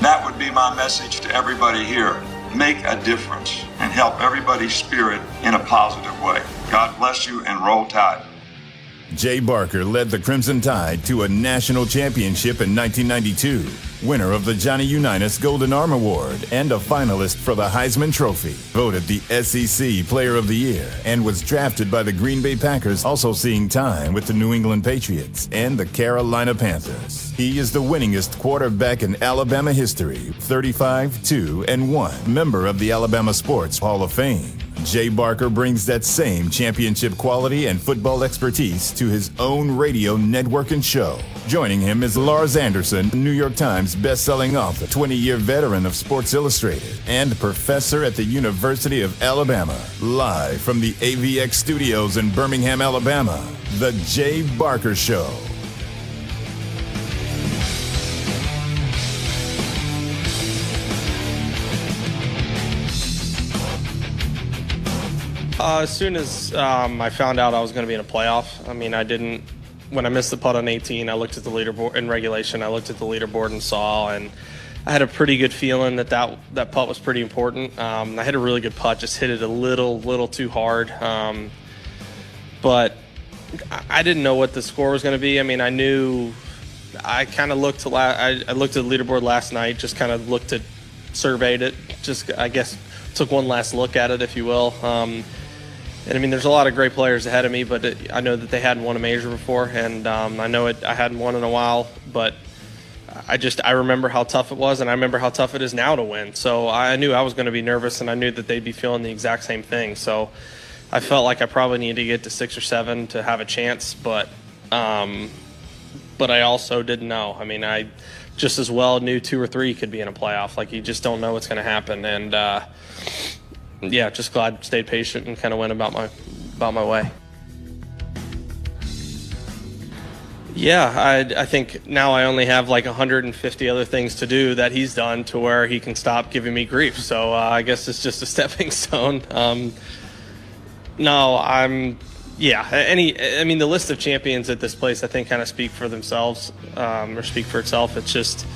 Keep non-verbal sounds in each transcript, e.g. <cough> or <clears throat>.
That would be my message to everybody here. Make a difference and help everybody's spirit in a positive way. God bless you and roll tide. Jay Barker led the Crimson Tide to a national championship in 1992, winner of the Johnny Unitas Golden Arm Award and a finalist for the Heisman Trophy, voted the SEC Player of the Year, and was drafted by the Green Bay Packers, also seeing time with the New England Patriots and the Carolina Panthers. He is the winningest quarterback in Alabama history, 35, 2, and 1, member of the Alabama Sports Hall of Fame. Jay Barker brings that same championship quality and football expertise to his own radio network and show. Joining him is Lars Anderson, New York Times best-selling author, 20-year veteran of Sports Illustrated, and professor at the University of Alabama. Live from the AVX studios in Birmingham, Alabama, The Jay Barker Show. Uh, as soon as um, I found out I was going to be in a playoff, I mean, I didn't. When I missed the putt on 18, I looked at the leaderboard in regulation. I looked at the leaderboard and saw, and I had a pretty good feeling that that, that putt was pretty important. Um, I had a really good putt, just hit it a little, little too hard. Um, but I didn't know what the score was going to be. I mean, I knew. I kind of looked to la- I, I looked at the leaderboard last night. Just kind of looked at, surveyed it. Just I guess took one last look at it, if you will. Um, and I mean, there's a lot of great players ahead of me, but it, I know that they hadn't won a major before, and um, I know it. I hadn't won in a while, but I just I remember how tough it was, and I remember how tough it is now to win. So I knew I was going to be nervous, and I knew that they'd be feeling the exact same thing. So I felt like I probably needed to get to six or seven to have a chance, but um, but I also didn't know. I mean, I just as well knew two or three could be in a playoff. Like you just don't know what's going to happen, and. Uh, yeah, just glad stayed patient and kind of went about my about my way. Yeah, I, I think now I only have like 150 other things to do that he's done to where he can stop giving me grief. So uh, I guess it's just a <laughs> stepping stone. Um, no, I'm yeah. Any, I mean, the list of champions at this place I think kind of speak for themselves um, or speak for itself. It's just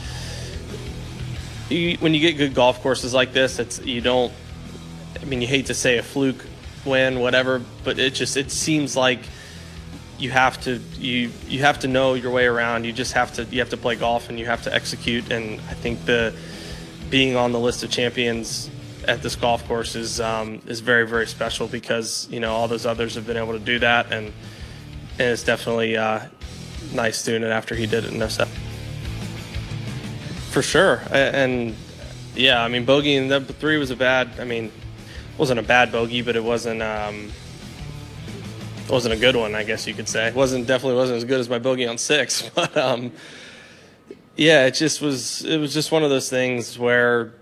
you, when you get good golf courses like this, it's you don't I mean, you hate to say a fluke win, whatever, but it just it seems like you have to you you have to know your way around. You just have to you have to play golf and you have to execute. And I think the being on the list of champions at this golf course is um, is very very special because you know all those others have been able to do that, and, and it's definitely uh, nice doing it after he did it in 07. For sure, and yeah, I mean bogey in the three was a bad. I mean wasn't a bad bogey, but it wasn't um, it wasn't a good one, I guess you could say. It wasn't definitely wasn't as good as my bogey on six, <laughs> but um, yeah, it just was. It was just one of those things where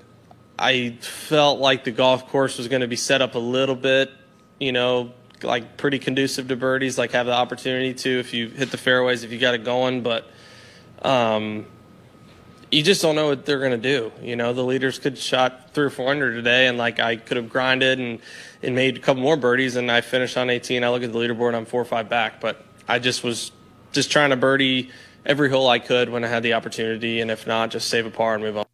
I felt like the golf course was going to be set up a little bit, you know, like pretty conducive to birdies, like have the opportunity to if you hit the fairways, if you got it going. But um, you just don't know what they're going to do. You know, the leaders could shot three or four under today, and like I could have grinded and, and made a couple more birdies, and I finished on 18. I look at the leaderboard, I'm four or five back, but I just was just trying to birdie every hole I could when I had the opportunity, and if not, just save a par and move on.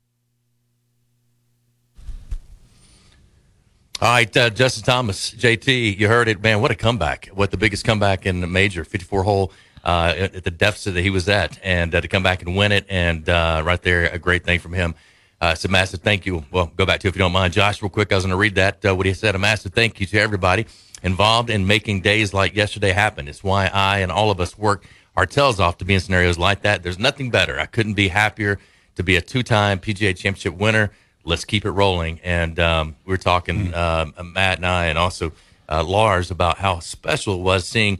All right, uh, Justin Thomas, JT, you heard it, man. What a comeback! What the biggest comeback in the major, 54 hole uh, at the deficit that he was at, and uh, to come back and win it, and uh, right there, a great thing from him. Uh, it's a massive thank you. Well, go back to if you don't mind, Josh, real quick. I was going to read that uh, what he said. A massive thank you to everybody involved in making days like yesterday happen. It's why I and all of us work our tails off to be in scenarios like that. There's nothing better. I couldn't be happier to be a two-time PGA Championship winner let's keep it rolling. And um, we were talking, mm. Matt and I, and also uh, Lars, about how special it was seeing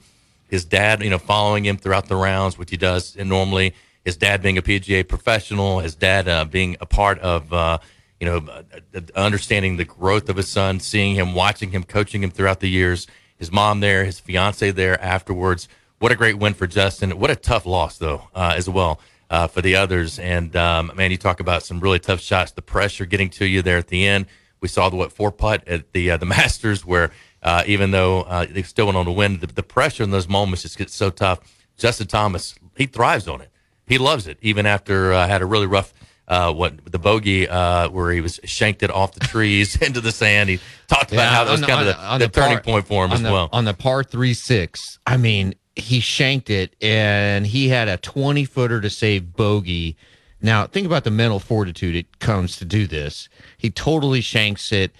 his dad, you know, following him throughout the rounds, which he does normally. His dad being a PGA professional, his dad uh, being a part of, uh, you know, uh, understanding the growth of his son, seeing him, watching him, coaching him throughout the years. His mom there, his fiance there afterwards. What a great win for Justin. What a tough loss, though, uh, as well uh, for the others. And um, man, you talk about some really tough shots. The pressure getting to you there at the end. We saw the what four putt at the uh, the <laughs> Masters, where uh, even though uh, they still went on to win, the, the, pressure in those moments just gets so tough. Justin Thomas, he thrives on it. He loves it, even after uh, had a really rough. Uh, what the bogey where he was shanked it off the trees <laughs> into the sand. He talked about yeah, how that was kind of the, the, the turning par, point for him as well. On the par three six, I mean, he shanked it and he had a 20 footer to save bogey. Now, think about the mental fortitude it comes to do this. He totally shanks it.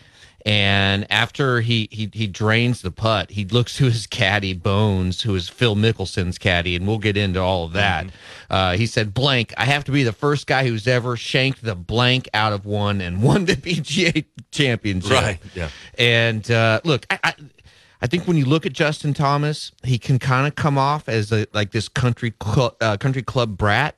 And after he, he he drains the putt, he looks to his caddy Bones, who is Phil Mickelson's caddy, and we'll get into all of that. Mm-hmm. Uh, he said, "Blank, I have to be the first guy who's ever shanked the blank out of one and <laughs> won the PGA Championship." Right. Yeah. And uh, look, I, I, I think when you look at Justin Thomas, he can kind of come off as a, like this country cl- uh, country club brat,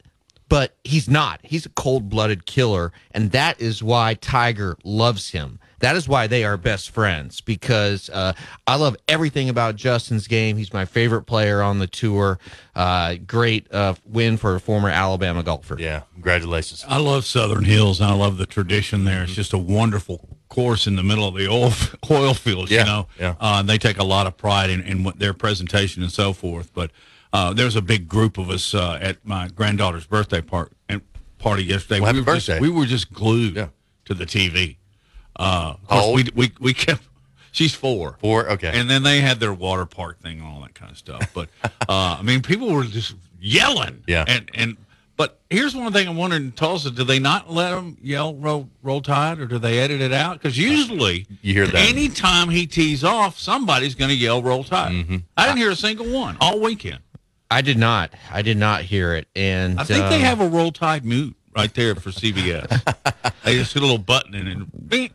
but he's not. He's a cold blooded killer, and that is why Tiger loves him. That is why they are best friends because uh, I love everything about Justin's game. He's my favorite player on the tour. Uh, great uh, win for a former Alabama golfer. Yeah, congratulations. I love Southern Hills and I love the tradition there. It's just a wonderful course in the middle of the oil <laughs> oil fields. Yeah, you know, yeah. Uh, they take a lot of pride in, in their presentation and so forth. But uh, there was a big group of us uh, at my granddaughter's birthday part and party yesterday. Well, we, were birthday. Just, we were just glued yeah. to the TV. Uh, of course, we, we we kept. She's four. Four, okay. And then they had their water park thing and all that kind of stuff. But <laughs> uh, I mean, people were just yelling. Yeah. And and but here's one thing I'm wondering, Tulsa, do they not let him yell roll, roll tide or do they edit it out? Because usually you hear that anytime he tees off, somebody's going to yell roll tide. Mm-hmm. I didn't hear a single one all weekend. I did not. I did not hear it. And I think uh, they have a roll tide mute right there for CBS. <laughs> they just hit a little button and it, beep.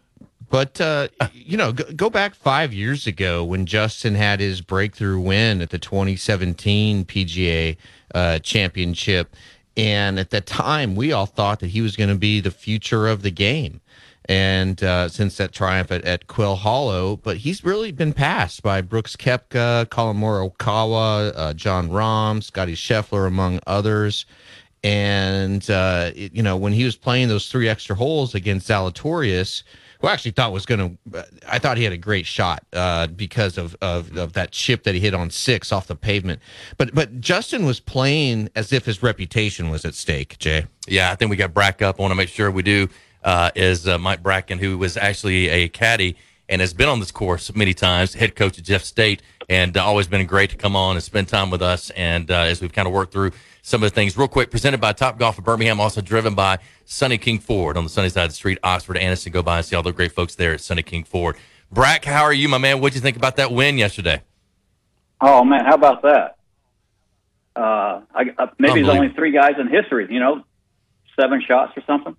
But uh, you know, go, go, back five years ago when Justin had his breakthrough win at the 2017 PGA uh, Championship. And at that time, we all thought that he was going to be the future of the game. And uh, since that triumph at, at, Quail Hollow, but he's really been passed by Brooks Koepka, Collin Morikawa, uh, Jon Rahm, Scotty Scheffler, among others. And, uh, it, you know, when he was playing those three extra holes against Zalatoris, who I actually thought was going to. I thought he had a great shot uh, because of, of, of that chip that he hit on six off the pavement. But but Justin was playing as if his reputation was at stake. Jay. Yeah, I think we got Brack up. I want to make sure we do. Uh, is uh, Mike Bracken, who was actually a caddy and has been on this course many times, head coach at Jeff State, and uh, always been great to come on and spend time with us. And uh, as we've kind of worked through some of the things. Real quick, presented by Top Golf of Birmingham, also driven by Sunny King Ford on the sunny side of the street, Oxford, Anniston. Go by and see all the great folks there at Sunny King Ford. Brack, how are you, my man? What'd you think about that win yesterday? Oh man, how about that? Uh, I, uh, maybe there's only three guys in history. You know, seven shots or something.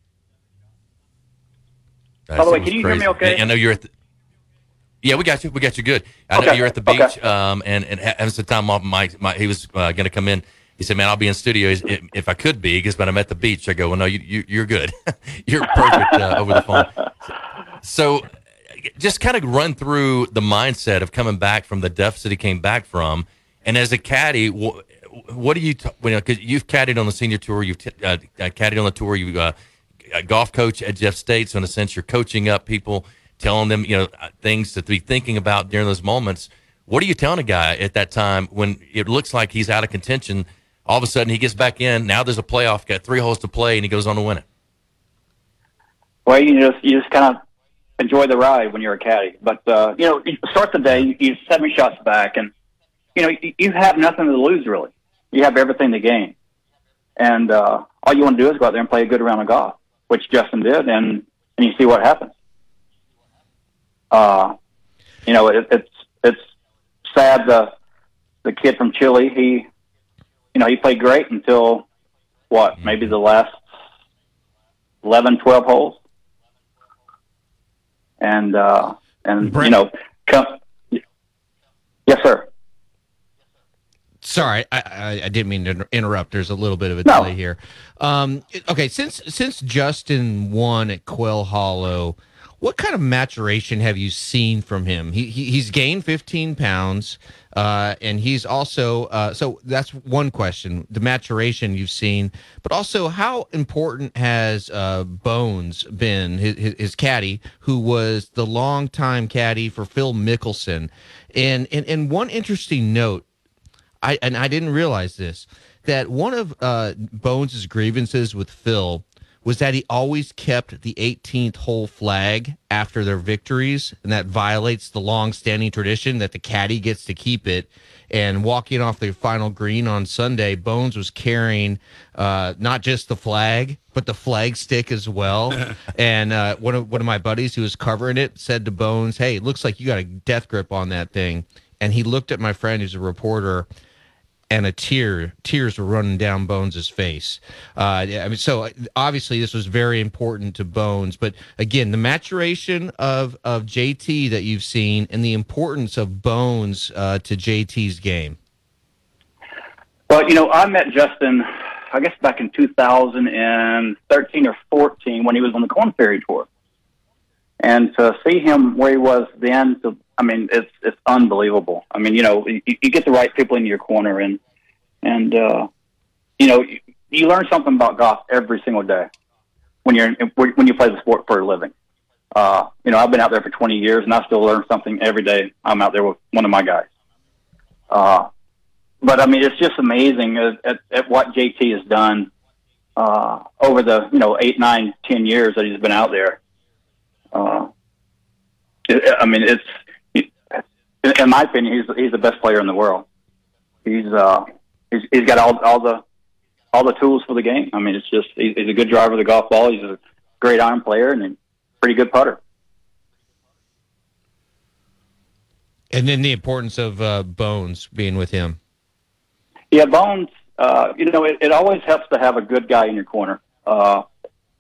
By the way, can you crazy. hear me? Okay. I know you're at. The, yeah, we got you. We got you good. I okay. know you're at the beach okay. um, and, and having some time off. Mike, Mike he was uh, going to come in He said, "Man, I'll be in studio if, if I could be, because when I'm at the beach, I go, well, no, you, you are good. <laughs> you're perfect uh, over the phone." So, just kind of run through the mindset of coming back from the deficit he came back from, and as a caddy, what, what do you, t- you know, because you've caddied on the senior tour, you've t- uh, caddied on the tour, you uh, golf coach at Jeff State, so in a sense, you're coaching up people, telling them, you know, uh, things to be thinking about during those moments. What are you telling a guy at that time when it looks like he's out of contention? All of a sudden, he gets back in. Now there's a playoff, got three holes to play, and he goes on to win it. Well, you just you just kind of enjoy the ride when you're a caddy. But uh, you know, you start the day, you seven shots back, and you know you, you have nothing to lose really. You have everything to gain, and uh, all you want to do is go out there and play a good round of golf, which Justin did, and and you see what happens. Uh, you know, it, it's it's sad the the kid from Chile. He, you know, he played great until what? Mm-hmm. Maybe the last 11, 12 holes, and uh, and Brent, you know, come. Yes, sir. Sorry, I, I, I, didn't mean to interrupt. There's a little bit of a delay no. here. Um, okay, since since Justin won at Quail Hollow, what kind of maturation have you seen from him? He, he he's gained 15 pounds, uh, and he's also uh, so that's one question: the maturation you've seen, but also how important has uh, Bones been, his, his, caddy, who was the longtime caddy for Phil Mickelson, and and and one interesting note, I and I didn't realize this that one of uh, Bones's grievances with Phil was that he always kept the 18th hole flag after their victories, and that violates the long-standing tradition that the caddy gets to keep it. And walking off the final green on Sunday, Bones was carrying uh, not just the flag, but the flag stick as well. <laughs> and uh, one of one of my buddies who was covering it said to Bones, "Hey, it looks like you got a death grip on that thing." And he looked at my friend, who's a reporter, and a tear tears were running down Bones's face. Uh, I mean, so obviously this was very important to Bones. But again, the maturation of of JT that you've seen and the importance of Bones uh, to JT's game. Well, you know, I met Justin, I guess back in 2013 or 14 when he was on the Corn Ferry tour, and to see him where he was then to I mean, it's it's unbelievable. I mean, you know, you, you get the right people in your corner, and and uh, you know, you, you learn something about golf every single day when you're when you play the sport for a living. Uh, you know, I've been out there for 20 years, and I still learn something every day. I'm out there with one of my guys. Uh, but I mean, it's just amazing at, at, at what JT has done uh, over the you know eight, nine, ten years that he's been out there. Uh, it, I mean, it's in my opinion, he's he's the best player in the world. He's uh he's, he's got all all the all the tools for the game. I mean, it's just he's, he's a good driver of the golf ball. He's a great iron player and a pretty good putter. And then the importance of uh, Bones being with him. Yeah, Bones. Uh, you know, it, it always helps to have a good guy in your corner. Uh,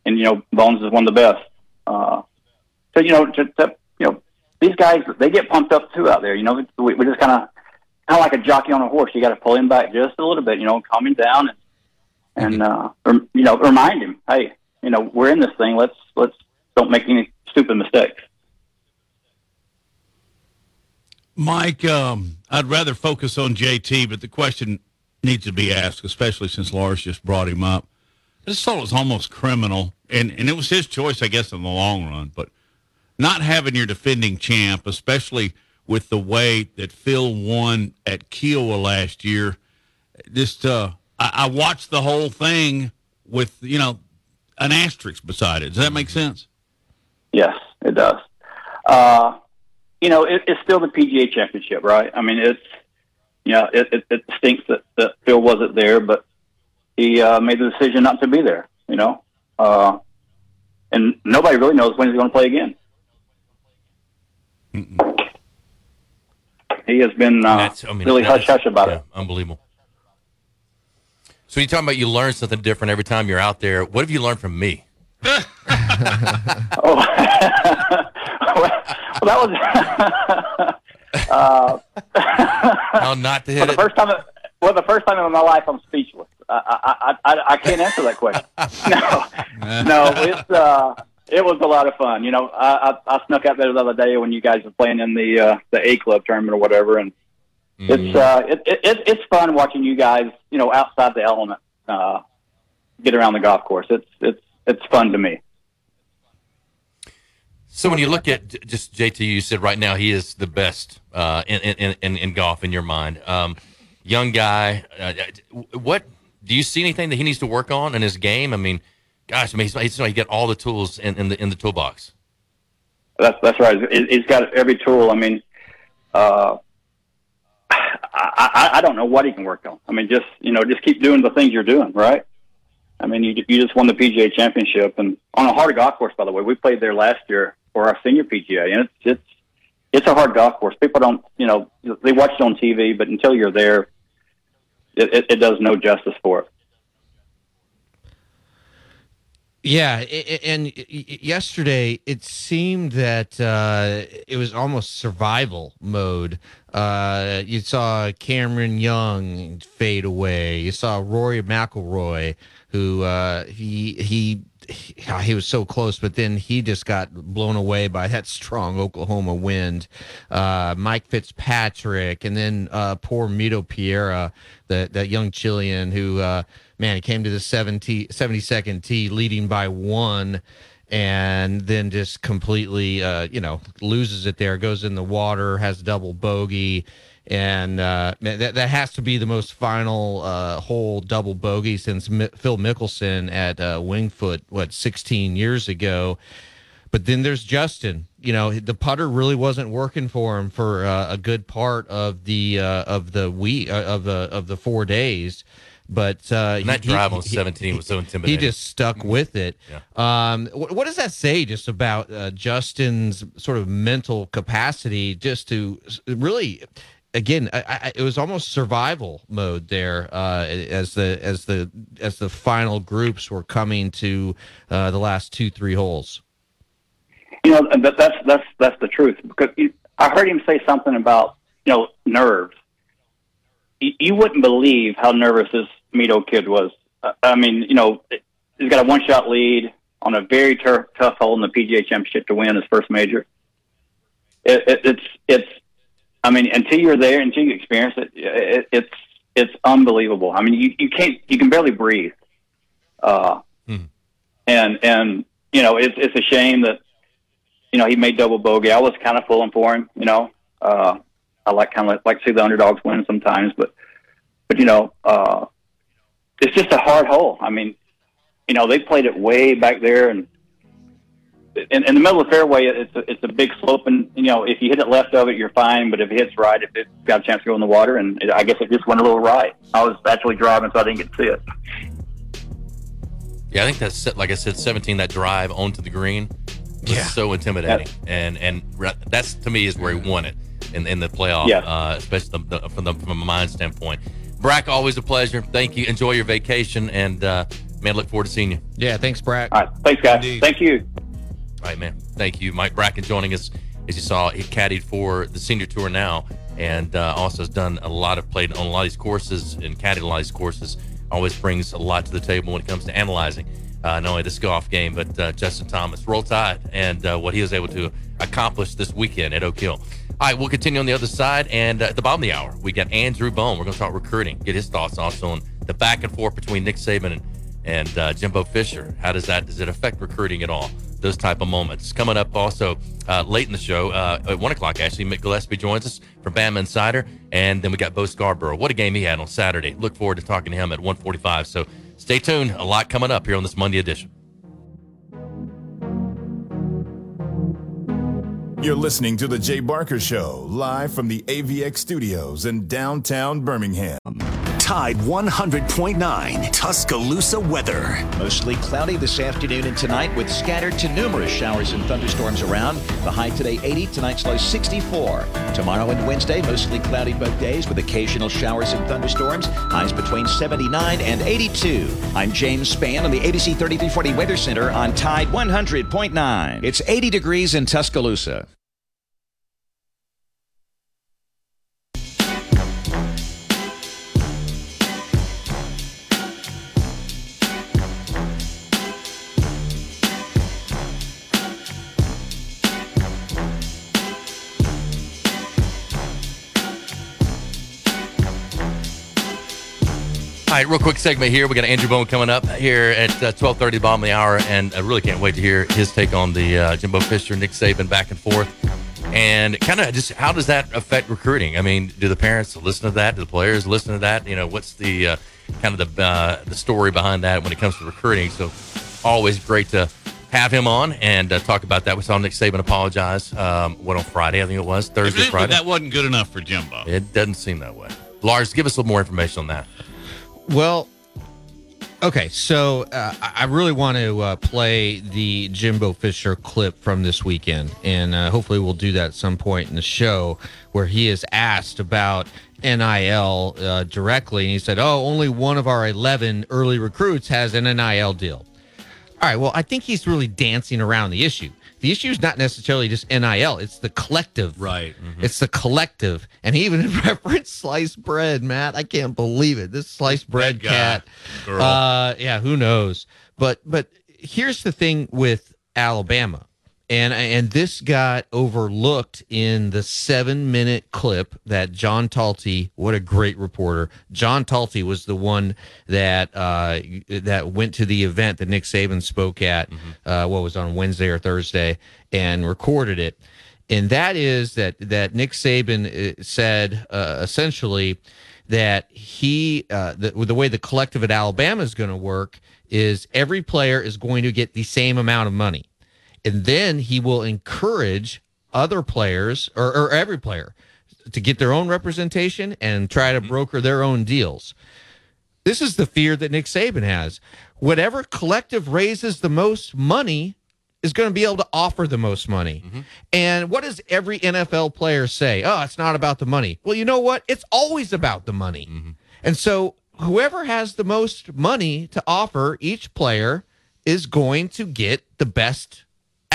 and you know, Bones is one of the best. Uh, so you know, to, to you know, these guys they get pumped up too out there. You know, we, we just kind of kind of like a jockey on a horse. You got to pull him back just a little bit. You know, calm him down and and mm-hmm. uh, you know remind him, hey, you know, we're in this thing. Let's let's don't make any stupid mistakes. Mike, um, I'd rather focus on JT, but the question needs to be asked, especially since Lars just brought him up. This thought was almost criminal, and, and it was his choice, I guess, in the long run. But not having your defending champ, especially with the way that Phil won at Kiawah last year, just uh, I, I watched the whole thing with you know an asterisk beside it. Does that make mm-hmm. sense? Yes, it does. Uh, you know, it, it's still the PGA Championship, right? I mean, it's you know, it, it, it stinks that, that Phil wasn't there, but he uh, made the decision not to be there. You know, uh, and nobody really knows when he's going to play again. Mm-mm. He has been uh, I mean, really hush hush about yeah, it. Unbelievable. So you're talking about you learn something different every time you're out there. What have you learned from me? <laughs> oh, <laughs> well, that was. <laughs> uh, How not to hit the it. First time, well, the first time in my life, I'm speechless. I, I, I can't answer that question. no, no, it's uh, it was a lot of fun. You know, I, I, I snuck out there the other day when you guys were playing in the uh, the A club tournament or whatever, and mm. it's uh, it, it, it's fun watching you guys. You know, outside the element, uh, get around the golf course. It's it's it's fun to me. So when you look at just JT, you said right now he is the best uh, in, in, in, in golf in your mind. Um, young guy, uh, what do you see anything that he needs to work on in his game? I mean, gosh, I mean, he's, he's he got all the tools in, in the in the toolbox. That's that's right. He's got every tool. I mean, uh, I, I don't know what he can work on. I mean, just you know, just keep doing the things you're doing, right? I mean, you you just won the PGA Championship, and on a hard golf course, by the way. We played there last year for our senior PGA, and it's it's it's a hard golf course. People don't, you know, they watch it on TV, but until you're there, it, it, it does no justice for it. Yeah, and yesterday it seemed that uh, it was almost survival mode. Uh, you saw Cameron Young fade away. You saw Rory McIlroy, who uh, he he he was so close, but then he just got blown away by that strong Oklahoma wind. Uh, Mike Fitzpatrick, and then uh, poor Mito Pereira, that that young Chilean who, uh, man, he came to the 70, 72nd tee leading by one and then just completely, uh, you know, loses it there, goes in the water, has a double bogey and uh, that that has to be the most final uh, hole double bogey since Phil Mickelson at uh, Winged Foot what 16 years ago. But then there's Justin. You know the putter really wasn't working for him for uh, a good part of the uh, of the week of the of the four days. But uh, that he, drive on 17 was so intimidating. He just stuck with it. Yeah. Um, what, what, does that say just about Justin's sort of mental capacity just to really again, I, I, it was almost survival mode there uh, as the as the as the final groups were coming to uh, the last two three holes. You know that, that's that's that's the truth because I heard him say something about you know nerves. You, you wouldn't believe how nervous this Mito kid was. I mean, you know, he's got a one shot lead on a very ter- tough hole in the PGA Championship to win his first major. It, it, it's it's I mean, until you're there, until you experience it, it it's it's unbelievable. I mean, you, you can't you can barely breathe. Uh, hmm. and and you know, it's it's a shame that you know he made double bogey. I was kind of pulling for him. You know, uh, I like kind of like to see the underdogs win sometimes, but but you know, uh, it's just a hard hole. I mean, you know, they played it way back there and in, in the middle of the fairway, it's a, it's a big slope, and you know if you hit it left of it, you're fine. But if it hits right, if it's got a chance to go in the water, and it, I guess it just went a little right. I was actually driving, so I didn't get to see it. Yeah, I think that's like I said, 17. That drive onto the green was yeah. so intimidating, and and that's to me is where he won it in in the playoff, yeah. uh, especially the, the, from the from a mind standpoint. Brack, always a pleasure. Thank you. Enjoy your vacation, and uh, man, look forward to seeing you. Yeah, thanks, Brack. All right, thanks, guys. Indeed. Thank you. All right, man. Thank you. Mike Bracken joining us. As you saw, he caddied for the senior tour now and uh, also has done a lot of played on a lot of these courses and caddied a lot of these courses. Always brings a lot to the table when it comes to analyzing uh, not only this golf game, but uh, Justin Thomas, Roll Tide, and uh, what he was able to accomplish this weekend at Oak Hill. All right, we'll continue on the other side. And uh, at the bottom of the hour, we got Andrew Bone. We're going to talk recruiting, get his thoughts also on the back and forth between Nick Saban and, and uh, Jimbo Fisher. How does that, does it affect recruiting at all? those type of moments. Coming up also uh, late in the show, uh, at 1 o'clock, actually, Mick Gillespie joins us from Bama Insider. And then we got Bo Scarborough. What a game he had on Saturday. Look forward to talking to him at 145. So stay tuned. A lot coming up here on this Monday edition. You're listening to The Jay Barker Show, live from the AVX studios in downtown Birmingham. Tide 100.9 Tuscaloosa weather. Mostly cloudy this afternoon and tonight with scattered to numerous showers and thunderstorms around. The high today 80, tonight's low 64. Tomorrow and Wednesday, mostly cloudy both days with occasional showers and thunderstorms. Highs between 79 and 82. I'm James Spann on the ABC 3340 Weather Center on Tide 100.9. It's 80 degrees in Tuscaloosa. All right, real quick segment here. We got Andrew Bone coming up here at uh, twelve thirty, bottom of the hour, and I really can't wait to hear his take on the uh, Jimbo Fisher, Nick Saban back and forth, and kind of just how does that affect recruiting? I mean, do the parents listen to that? Do the players listen to that? You know, what's the uh, kind of the uh, the story behind that when it comes to recruiting? So, always great to have him on and uh, talk about that. We saw Nick Saban apologize. Um, what on Friday? I think it was Thursday, Friday. that wasn't good enough for Jimbo. It doesn't seem that way. Lars, give us a little more information on that. Well, okay, so uh, I really want to uh, play the Jimbo Fisher clip from this weekend, and uh, hopefully we'll do that at some point in the show where he is asked about NIL uh, directly, and he said, "Oh, only one of our eleven early recruits has an NIL deal." All right, well, I think he's really dancing around the issue. The issue is not necessarily just NIL; it's the collective. Right. It's the collective, and he even <laughs> referenced sliced bread. Matt, I can't believe it. This sliced bread cat. Uh, yeah, who knows? But but here's the thing with Alabama, and and this got overlooked in the seven minute clip that John Talty. What a great reporter! John Talty was the one that uh, that went to the event that Nick Saban spoke at. Uh, what was on Wednesday or Thursday, and recorded it and that is that that Nick Saban uh, said uh, essentially that he uh, the, the way the collective at Alabama is going to work is every player is going to get the same amount of money, and then he will encourage other players or, or every player to get their own representation and try to mm-hmm. broker their own deals. This is the fear that Nick Saban has. Whatever collective raises the most money is going to be able to offer the most money. Mm-hmm. And what does every NFL player say? Oh, it's not about the money. Well, you know what? It's always about the money. Mm-hmm. And so whoever has the most money to offer each player is going to get the best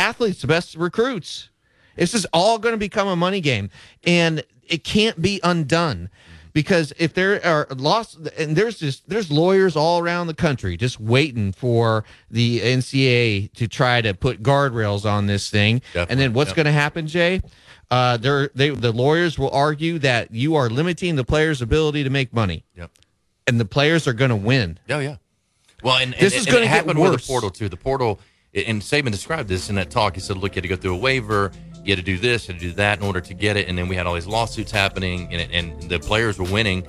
athletes, the best recruits. This is all going to become a money game, and it can't be undone because if there are lost and there's just there's lawyers all around the country just waiting for the NCAA to try to put guardrails on this thing. and then what's going to happen, Jay? Uh, they the lawyers will argue that you are limiting the player's ability to make money. Yep. And the players are going to win. Oh yeah. Well, and This and, is gonna happen get with the portal too. The portal, and Saban described this in that talk. He said, "Look, you had to go through a waiver. You had to do this, you had to do that in order to get it." And then we had all these lawsuits happening, and, and the players were winning.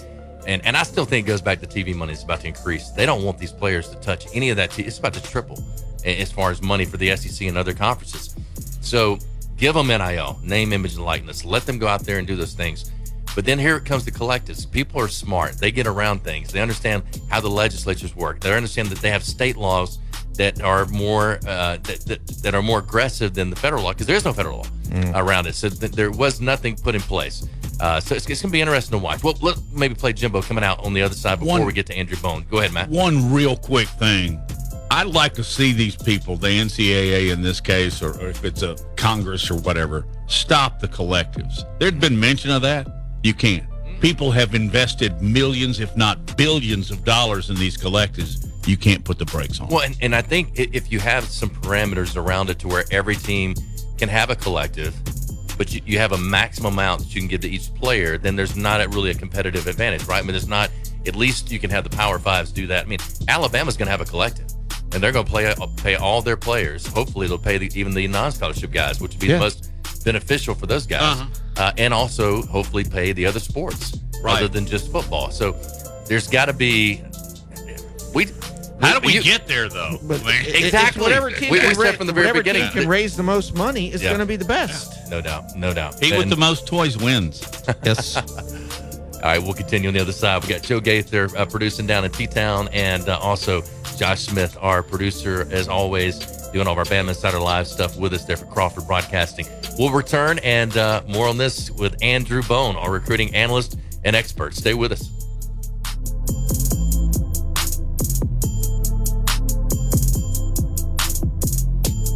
And and I still think it goes back to TV money is about to increase. They don't want these players to touch any of that. T- it's about to triple as far as money for the SEC and other conferences. So give them NIL, name, image, and likeness. Let them go out there and do those things. But then here it comes the collectives. People are smart. They get around things. They understand how the legislatures work. They understand that they have state laws that are more uh, that, that, that are more aggressive than the federal law because there is no federal law around it. So th- there was nothing put in place. Uh, so it's, it's going to be interesting to watch. Well, let maybe play Jimbo coming out on the other side before One- we get to Andrew Bone. Go ahead, Matt. One real quick thing. I'd like to see these people, the NCAA in this case, or, or if it's a Congress or whatever, stop the collectives. There'd been mention of that. You can't. People have invested millions, if not billions, of dollars in these collectives. You can't put the brakes on. Well, and, and I think if you have some parameters around it to where every team can have a collective, but you, you have a maximum amount that you can give to each player, then there's not a, really a competitive advantage, right? I mean, there's not, at least you can have the Power Fives do that. I mean, Alabama's going to have a collective, and they're going to play pay all their players. Hopefully, they'll pay the, even the non scholarship guys, which would be Yeah. the most beneficial for those guys, Uh-huh. uh, and also hopefully pay the other sports Right. other than just football. So there's got to be. We, How do we you- get there, though? But it- Exactly. whatever team We- we can ra- from the very beginning team can raise the most money is Yeah. going to be the best. No doubt, no doubt. he with the most toys wins. <laughs> Yes. All right, we'll continue on the other side. We got Joe Gaither uh, producing down in T Town, and uh, also Josh Smith, our producer, as always, doing all of our Bama Insider Live stuff with us there for Crawford Broadcasting. We'll return and uh, more on this with Andrew Bone, our recruiting analyst and expert. Stay with us.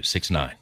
269.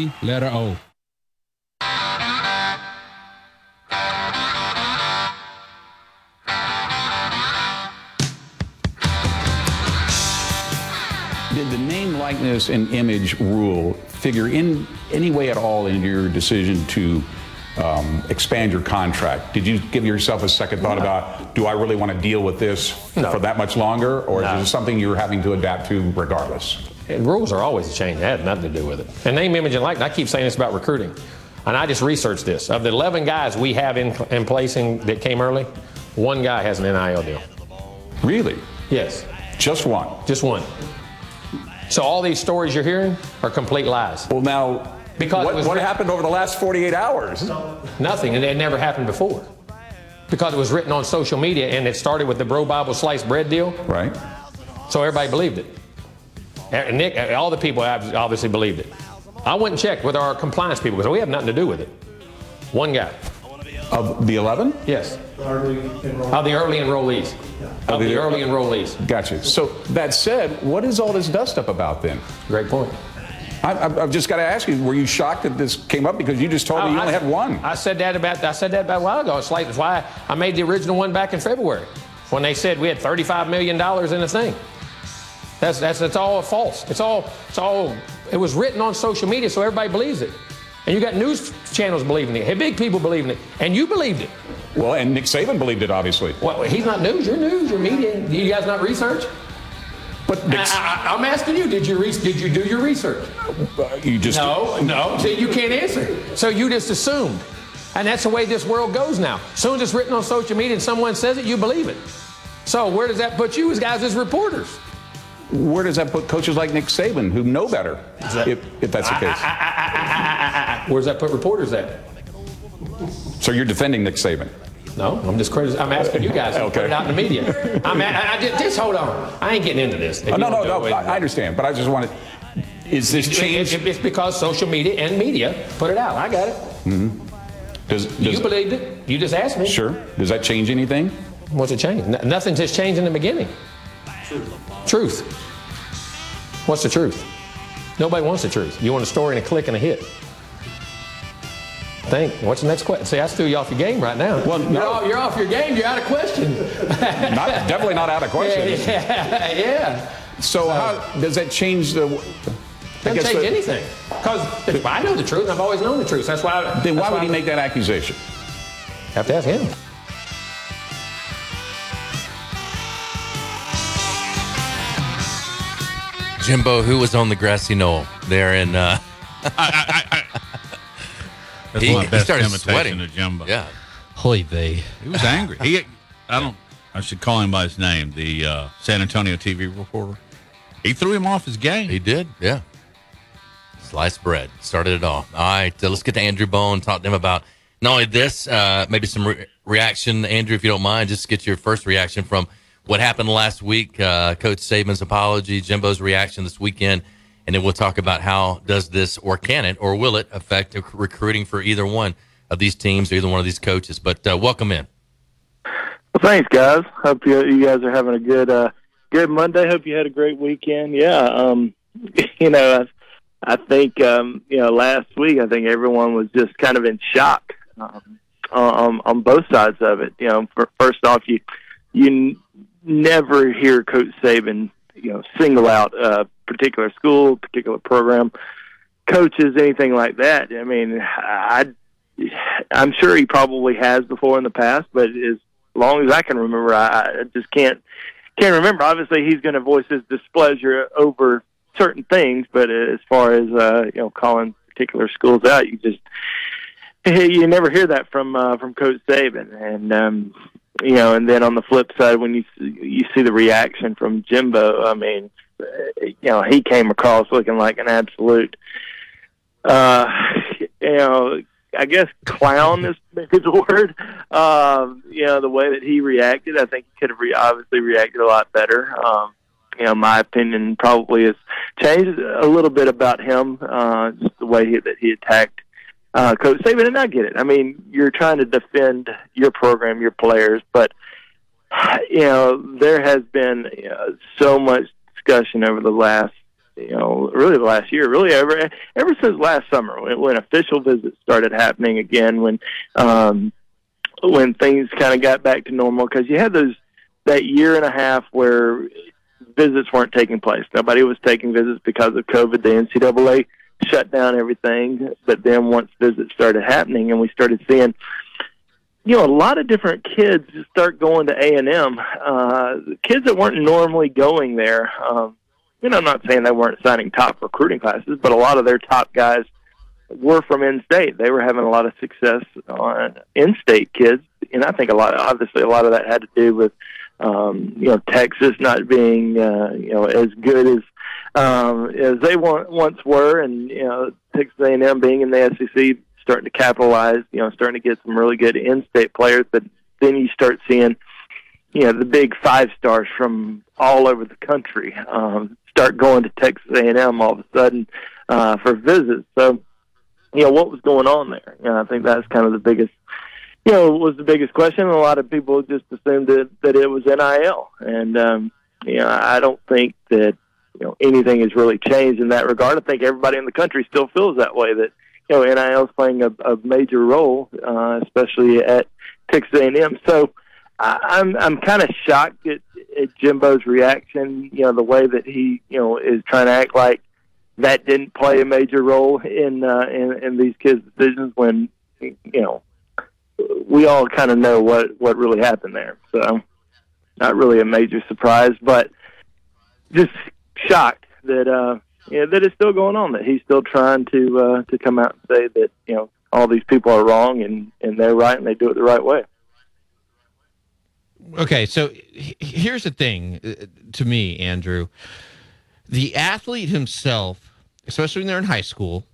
C letter O. Did the name, likeness, and image rule figure in any way at all in your decision to um, expand your contract? Did you give yourself a second thought No. about, do I really want to deal with this No. for that much longer, or No. is it something you're having to adapt to regardless? And rules are always changing. That had nothing to do with it. And name, image, and likeness, I keep saying this about recruiting. And I just researched this. Of the 11 guys we have in, in placing that came early, one guy has an NIL deal. Really? Yes. Just one? Just one. So all these stories you're hearing are complete lies. Well, now, because what- what happened over the last 48 hours? Nothing, and it never happened before. Because it was written on social media, and it started with the Bro Bible sliced bread deal. Right. So everybody believed it. And Nick, all the people ob- obviously believed it. I went and checked with our compliance people because we have nothing to do with it. One guy. Of the 11? Yes. Of the early enrollees. Of the early enrollees. Gotcha. So that said, what is all this dust up about then? Great point. I, I, I've just got to ask you: Were you shocked that this came up because you just told me oh, you I- only had one? I said that about I said that about a while ago. It's like why I made the original one back in February when they said we had 35 million dollars in the thing. That's that's that's all false. It's all it's all it was written on social media so everybody believes it. And you got news channels believing it. Hey, big people believing it, and you believed it. Well, and Nick Saban believed it, obviously. Well, he's not news. You're news. You're media. You guys not research? But I, am asking you. Did you re- did you do your research? Uh, you just no, no. See, you can't answer. So you just assumed, and that's the way this world goes now. As soon as it's written on social media and someone says it, you believe it. So where does that put you as guys as reporters? Where does that put coaches like Nick Saban, who know better, if, if that's the case? Where does that put reporters at? So you're defending Nick Saban? No, I'm just criti- I'm asking you guys to put it out in the media. I'm a- I, I, just, just hold on. I ain't getting into this. Oh, no, no, no. it, I I understand, but I just wanted. Is this change? It- It's because social media and media put it out. I got it. Mm-hmm. Does, does You believed it. You just asked me. Sure. Does that change anything? What's it change? N- nothing just changed in the beginning. Truth. What's the truth? Nobody wants the truth. You want a story and a click and a hit. Think. What's the next question? See, I threw you off your game right now. Well, you're, off, you're off your game. You're out of question. <laughs> Not, definitely not out of question. <laughs> Yeah, yeah. So how does that change the? Doesn't change the- anything. Because I know the truth. And I've always known the truth. That's why. I, Then that's why would he I- make that accusation? Have to ask him. Jimbo, who was on the grassy knoll there in. Uh, <laughs> That's he, my he best started imitation sweating. of Jimbo. Yeah. Holy they. He was angry. He, I don't. I should call him by his name. The uh, San Antonio TV reporter. He threw him off his game. He did. Yeah. Sliced bread started it all. All right, so let's get to Andrew Bone. Talk to him about not only this, uh, maybe some re- reaction, Andrew, if you don't mind. Just get your first reaction from what happened last week. Uh, Coach Saban's apology, Jimbo's reaction this weekend, and then we'll talk about how does this or can it or will it affect recruiting for either one of these teams or either one of these coaches. But uh, welcome in. Well, thanks, guys. Hope you, you guys are having a good uh, good Monday. Hope you had a great weekend. Yeah, um, <laughs> you know, I, I think um, you know last week I think everyone was just kind of in shock um, on, on both sides of it. You know, for, first off, you you never hear Coach Saban you know single out a particular school, particular program, coaches, anything like that. I mean, I I'm sure he probably has before in the past, but as long as I can remember, I, I just can't can't remember. Obviously, he's going to voice his displeasure over certain things, but as far as uh, you know, calling particular schools out, you just you never hear that from uh, from Coach Saban, and um, you know, and then on the flip side, when you you see the reaction from Jimbo, I mean, you know, he came across looking like an absolute, uh, you know, I guess clown is <laughs> is a word. Um, you know, the way that he reacted, I think he could have re- obviously reacted a lot better. Um, you know, my opinion probably has changed a little bit about him, uh, just the way he, that he attacked uh, Coach Saban, and I get it. I mean, you're trying to defend your program, your players, but <sighs> you know, there has been you know, so much discussion over the last, you know, really the last year, really ever ever since last summer when, when official visits started happening again, when um, when things kind of got back to normal, because you had those that year and a half where visits weren't taking place. Nobody was taking visits because of COVID. The NCAA shut down everything, but then once visits started happening, and we started seeing you know, a lot of different kids start going to A and M. Uh, kids that weren't normally going there. Um, you know, I'm not saying they weren't signing top recruiting classes, but a lot of their top guys were from in-state. They were having a lot of success on in-state kids, and I think a lot. Obviously, a lot of that had to do with um, you know Texas not being uh, you know as good as um, as they wa- once were, and you know Texas A&M being in the SEC starting to capitalize, you know, starting to get some really good in-state players. But then you start seeing, you know, the big five stars from all over the country um, start going to Texas A&M all of a sudden uh, for visits. So, you know, what was going on there? You know, I think that's kind of the biggest, you know, was the biggest question. A lot of people just assumed that that it was NIL, and um, you know, I don't think that you know anything has really changed in that regard. I think everybody in the country still feels that way that you know NIL is playing a, a major role, uh, especially at Texas A&M. So I, I'm I'm kind of shocked at, at Jimbo's reaction. You know the way that he you know is trying to act like that didn't play a major role in uh, in, in these kids' decisions when you know we all kind of know what what really happened there. So not really a major surprise, but just shocked that uh, that it's still going on. That he's still trying to uh, to come out and say that you know all these people are wrong and and they're right and they do it the right way. Okay, so here's the thing uh, to me, Andrew. The athlete himself, especially when they're in high school,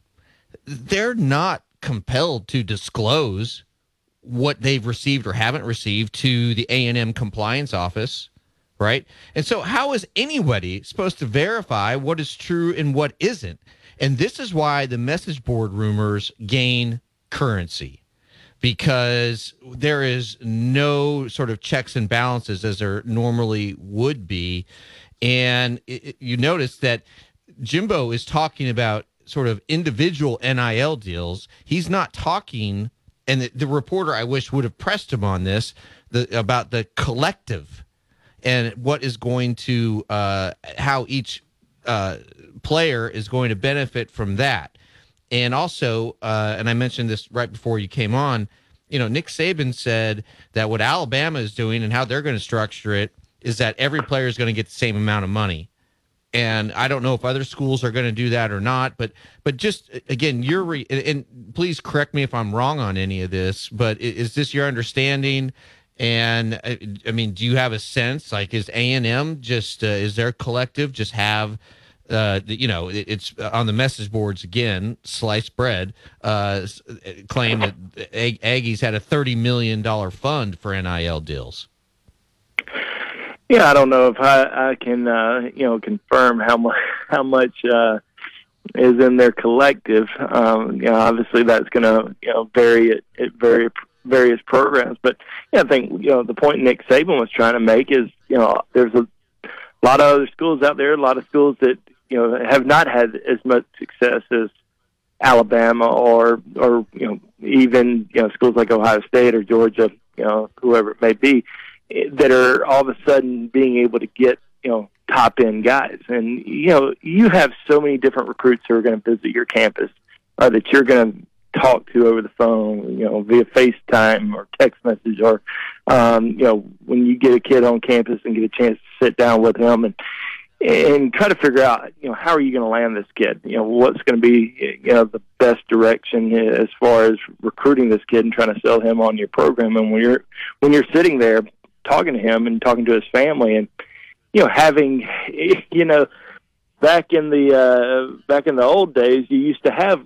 they're not compelled to disclose what they've received or haven't received to the A&M compliance office, right? And so how is anybody supposed to verify what is true and what isn't? And this is why the message board rumors gain currency because there is no sort of checks and balances as there normally would be. And it, you notice that Jimbo is talking about sort of individual NIL deals. He's not talking, and the, the reporter I wish would have pressed him on this the, about the collective and what is going to, uh, how each uh, player is going to benefit from that. And also, uh, and I mentioned this right before you came on, you know, Nick Saban said that what Alabama is doing and how they're going to structure it is that every player is going to get the same amount of money. And I don't know if other schools are going to do that or not, but but just again, you're re- and please correct me if I'm wrong on any of this, but is this your understanding? And I mean, do you have a sense like is A and M just uh, is their collective just have uh, you know, it's on the message boards again. Sliced bread uh, claim that Ag- Aggies had a thirty million dollar fund for NIL deals. Yeah, I don't know if I, I can uh, you know confirm how much <laughs> how much uh, is in their collective. Um, you know, obviously that's going to you know vary at various various programs. But yeah, I think you know the point Nick Saban was trying to make is you know there's a lot of other schools out there, a lot of schools that you know have not had as much success as Alabama or or you know even you know schools like Ohio State or Georgia, you know whoever it may be, that are all of a sudden being able to get you know top end guys, and you know you have so many different recruits who are going to visit your campus uh, that you're going to talk to over the phone, you know, via FaceTime or text message, or um, you know when you get a kid on campus and get a chance to sit down with him and and try to figure out, you know, how are you going to land this kid? You know, what's going to be, you know, the best direction as far as recruiting this kid and trying to sell him on your program. And when you're when you're sitting there talking to him and talking to his family, and you know, having, <laughs> you know, back in the uh, back in the old days, you used to have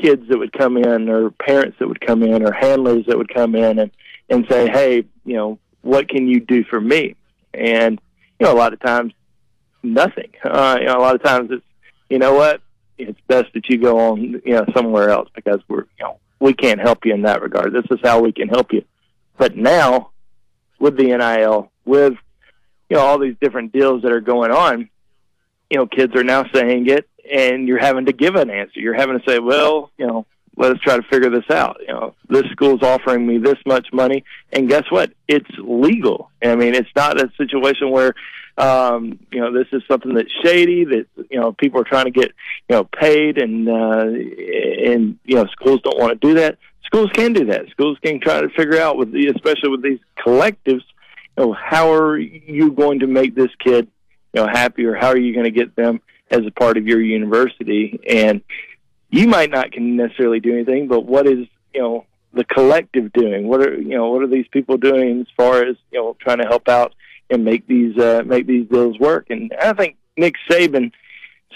kids that would come in, or parents that would come in, or handlers that would come in and and say, hey, you know, what can you do for me? And you know, a lot of times nothing. Uh, you know, a lot of times it's, you know what, it's best that you go on, you know, somewhere else because we're, you know, we can't help you in that regard. This is how we can help you. But now, with the NIL, with you know all these different deals that are going on, you know, kids are now saying it, and you're having to give an answer. You're having to say, well, you know, let's try to figure this out. You know, this school's offering me this much money, and guess what? It's legal. I mean, it's not a situation where um, you know, this is something that's shady that, you know, people are trying to get, you know, paid and, uh, and, you know, schools don't want to do that. Schools can do that. Schools can try to figure out with the, especially with these collectives, you know, how are you going to make this kid, you know, happy or how are you going to get them as a part of your university? And you might not can necessarily do anything, but what is, you know, the collective doing? What are, you know, what are these people doing as far as, you know, trying to help out and make these uh, make these deals work. And I think Nick Saban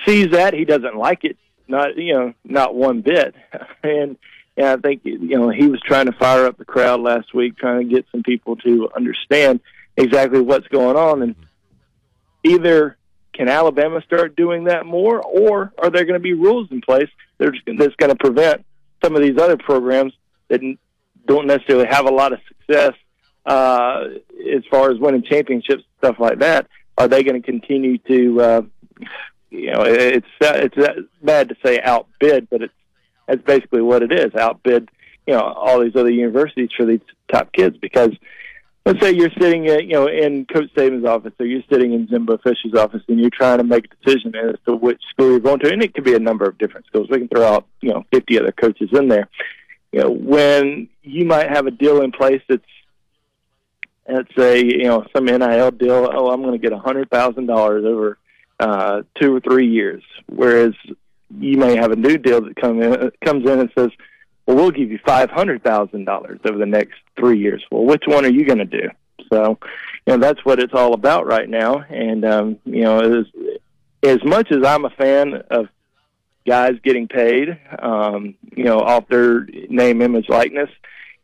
sees that he doesn't like it, not you know not one bit. <laughs> And, and I think you know he was trying to fire up the crowd last week, trying to get some people to understand exactly what's going on. And either can Alabama start doing that more, or are there going to be rules in place that's going to prevent some of these other programs that don't necessarily have a lot of success uh, as far as winning championships, stuff like that, are they going to continue to uh, you know, it's it's bad to say outbid, but it's that's basically what it is. Outbid, you know, all these other universities for these top kids because let's say you're sitting at, you know, in Coach Saban's office or you're sitting in Jimbo Fisher's office and you're trying to make a decision as to which school you're going to, and it could be a number of different schools. We can throw out, you know, 50 other coaches in there. You know, when you might have a deal in place that's, let's say, you know, some NIL deal, oh, I'm going to get a $100,000 over uh, two or three years, whereas you may have a new deal that come in, comes in and says, well, we'll give you five hundred thousand dollars over the next three years. Well, which one are you going to do? So, you know, that's what it's all about right now. And um, you know, as as much as I'm a fan of guys getting paid, um, you know, off their name, image, likeness,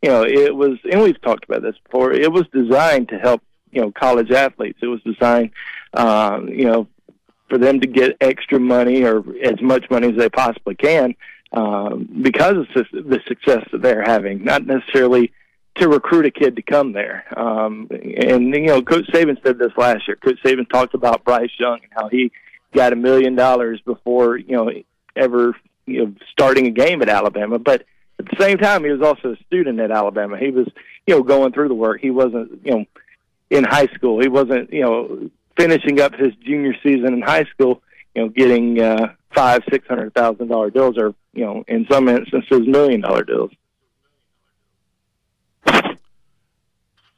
you know, it was, and we've talked about this before. It was designed to help, you know, college athletes. It was designed, um, you know, for them to get extra money or as much money as they possibly can um, because of the success that they're having, not necessarily to recruit a kid to come there. Um, and you know, Coach Saban said this last year. Coach Saban talked about Bryce Young and how he got a million dollars before you know ever you know starting a game at Alabama, but at the same time, he was also a student at Alabama. He was, you know, going through the work. He wasn't, you know, in high school. He wasn't, you know, finishing up his junior season in high school. You know, getting uh, five, six hundred thousand dollar deals, or you know, in some instances, million dollar deals.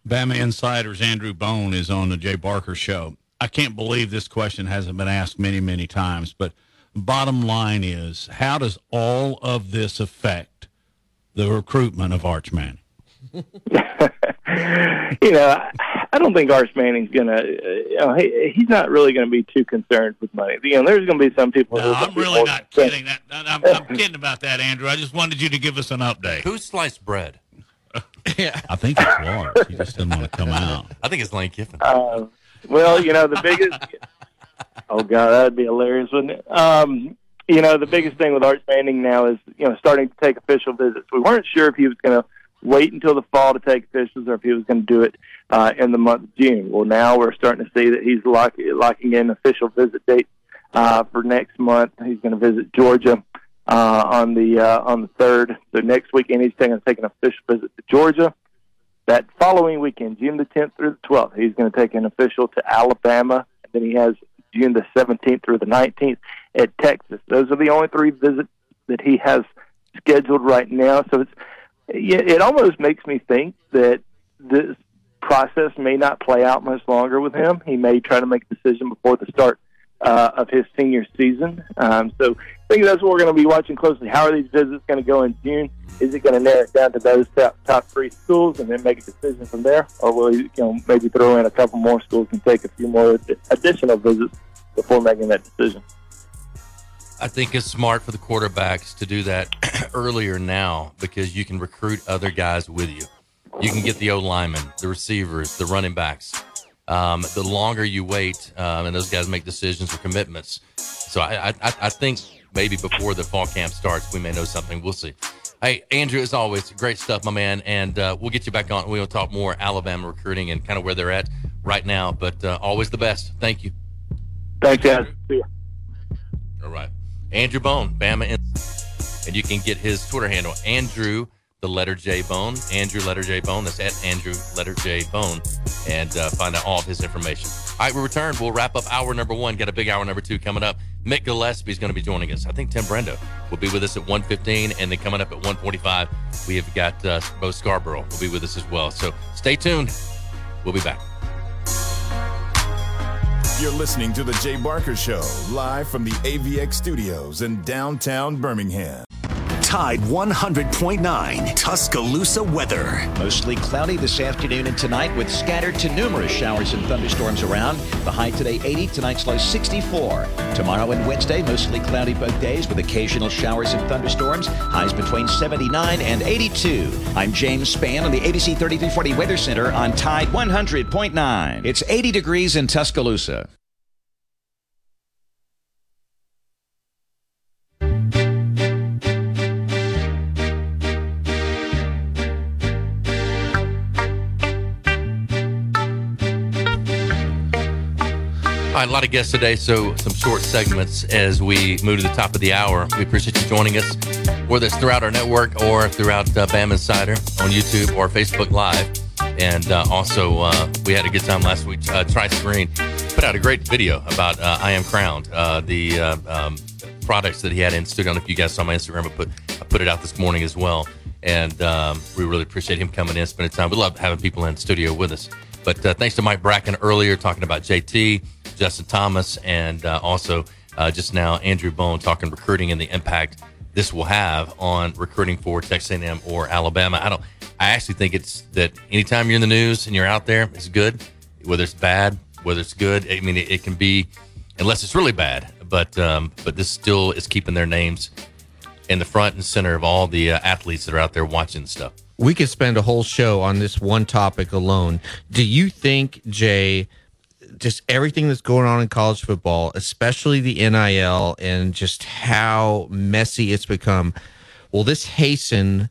Bama Insider's Andrew Bone is on the Jay Barker Show. I can't believe this question hasn't been asked many, many times, but bottom line is how does all of this affect the recruitment of Arch Manning? <laughs> <laughs> you know, I don't think Arch Manning's gonna. Uh, you know, he, he's not really going to be too concerned with money. You know, there's going to be some people. No, I'm really not kidding. That, I'm, I'm kidding about that, Andrew. I just wanted you to give us an update. Who sliced bread? <laughs> yeah, I think it's Lars. He just didn't want to come out. I think it's Lane Kiffin. Uh, well, you know, the biggest. <laughs> oh God, that'd be hilarious, wouldn't it? Um, you know, the biggest thing with Arch Manning now is you know starting to take official visits. We weren't sure if he was going to wait until the fall to take officials or if he was going to do it uh, in the month of June. Well, now we're starting to see that he's lock, locking in official visit dates uh, for next month. He's going to visit Georgia uh, on the uh, on the third. So next weekend he's taking take an official visit to Georgia. That following weekend, June the 10th through the 12th, he's going to take an official to Alabama. Then he has June the 17th through the 19th at Texas. Those are the only three visits that he has scheduled right now. So it's it almost makes me think that this process may not play out much longer with him. He may try to make a decision before the start uh, of his senior season. Um, so I think that's what we're going to be watching closely. How are these visits going to go in June? Is it going to narrow it down to those top, top three schools and then make a decision from there, or will he, you know, maybe throw in a couple more schools and take a few more additional visits before making that decision? I think it's smart for the quarterbacks to do that <clears throat> earlier now because you can recruit other guys with you. You can get the O linemen, the receivers, the running backs. Um, the longer you wait, um, and those guys make decisions or commitments. So I, I, I think maybe before the fall camp starts, we may know something. We'll see. Hey, Andrew, as always, great stuff, my man. And uh, we'll get you back on. We'll talk more Alabama recruiting and kind of where they're at right now. But uh, always the best. Thank you. Thanks, guys. See you. All right. Andrew Bone, Bama. And you can get his Twitter handle, Andrew, the letter J Bone, Andrew, letter J Bone. That's at Andrew, letter J Bone, and uh, find out all of his information. All right, we return. We'll wrap up hour number one, Got a big hour number two coming up. Mick Gillespie is going to be joining us. I think Tim Brando will be with us at 1.15, and then coming up at 1.45, we have got uh, Bo Scarborough will be with us as well. So stay tuned. We'll be back. You're listening to The Jay Barker Show, live from the AVX studios in downtown Birmingham. Tide 100.9 Tuscaloosa weather. Mostly cloudy this afternoon and tonight with scattered to numerous showers and thunderstorms around. The high today 80, tonight's low 64. Tomorrow and Wednesday, mostly cloudy both days with occasional showers and thunderstorms. Highs between 79 and 82. I'm James Spann on the ABC 3340 Weather Center on Tide 100.9. It's 80 degrees in Tuscaloosa. All right, a lot of guests today, so some short segments as we move to the top of the hour. We appreciate you joining us, whether it's throughout our network or throughout uh, Bama Insider on YouTube or Facebook Live. And uh, also, uh, we had a good time last week. Uh, Tri Screen put out a great video about uh, I Am Crowned, uh, the uh, um, products that he had in studio. I don't know if you guys saw my Instagram, but put, I put it out this morning as well. And um, we really appreciate him coming in, spending time. We love having people in studio with us. But uh, thanks to Mike Bracken earlier talking about JT, Justin Thomas, and uh, also uh, just now Andrew Bone talking recruiting and the impact this will have on recruiting for Texas A&M or Alabama. I don't. I actually think it's that anytime you're in the news and you're out there, it's good. Whether it's bad, whether it's good, I mean, it, it can be, unless it's really bad. But um, but this still is keeping their names in the front and center of all the uh, athletes that are out there watching stuff. We could spend a whole show on this one topic alone. Do you think, Jay, just everything that's going on in college football, especially the NIL and just how messy it's become, will this hasten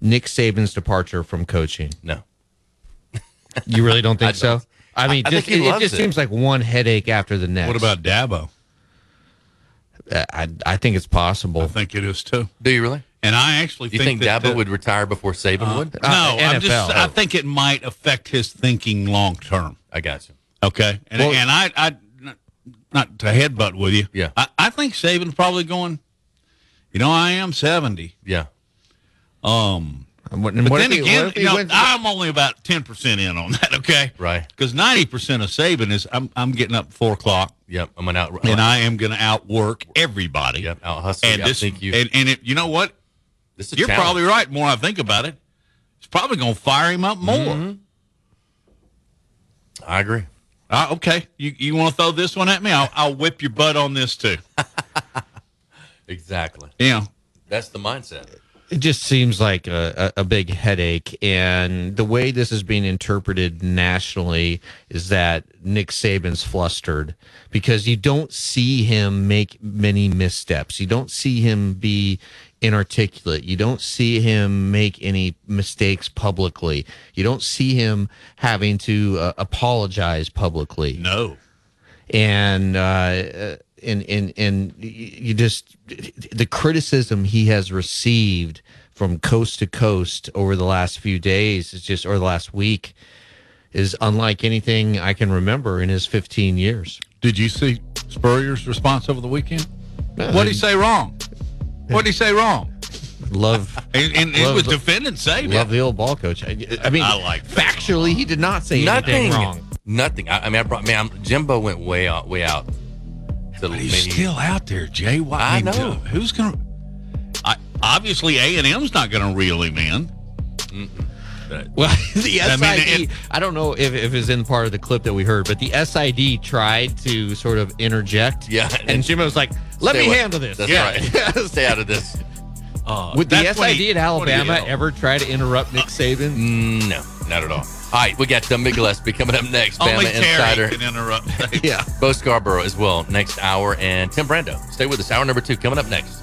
Nick Saban's departure from coaching? No. You really don't think <laughs> I so? don't. I mean, I- I just, think it, it just it. seems like one headache after the next. What about Dabo? Uh, I I think it's possible. I think it is too. Do you really? And I actually Do you think, that Dabo the- would retire before Saban Uh, would? no, I'm just. I think it might affect his thinking long term. I got you. Okay, and Well- and I, I, not to headbutt with you. Yeah. I, I think Saban's probably going. You know, I am seventy. Yeah. Um. what- but what then he- again, what if he you know, wins- I'm only about ten percent in on that. Okay. Right. Because ninety percent of Saban is I'm I'm getting up at four o'clock. Yep. I'm gonna out. and I am going to outwork everybody. Yep. Out hustle. And I this, think you. and, and it, you know what? This is You're challenge. probably right. More I think about it, it's probably going to fire him up more. Mm-hmm. I agree. Uh, okay, you you want to throw this one at me? I'll, I'll whip your butt on this too. <laughs> Exactly. Yeah. That's the mindset. it just seems like a, a, a big headache. And the way this is being interpreted nationally is that Nick Saban's flustered because you don't see him make many missteps. You don't see him be inarticulate. You don't see him make any mistakes publicly. You don't see him having to uh, apologize publicly. No. And, uh, and, and, and you just, the criticism he has received from coast to coast over the last few days is just, or the last week is unlike anything I can remember in his 15 years. Did you see Spurrier's response over the weekend? No, what did he say wrong? What did he say wrong? Love, And, and it was defending Saban. love the old ball coach. I, I mean, I like factually, he did not say Nothing anything wrong. Nothing. I, I mean, I brought man. I'm, Jimbo went way out. Way out. To But he's maybe- still out there, Jay. Why, I mean, know. Who's going to? I obviously, A and M's not going to reel him in. Well, <laughs> the I SID, mean, I don't know if, if it's in part of the clip that we heard, but the SID tried to sort of interject. Yeah, And Jimmy was like, let Stay me away. handle this. That's yeah. right. <laughs> Stay out of this. <laughs> Uh, Would the that's when SID he- at Alabama what do you- ever try to interrupt Nick Saban? Mm, No, not at all. All right, we got uh, Mick Gillespie coming up next. Only Bama Terry Insider. can interrupt. <laughs> Yeah. Bo Scarborough as well next hour, and Tim Brando. Stay with us. Hour number two coming up next.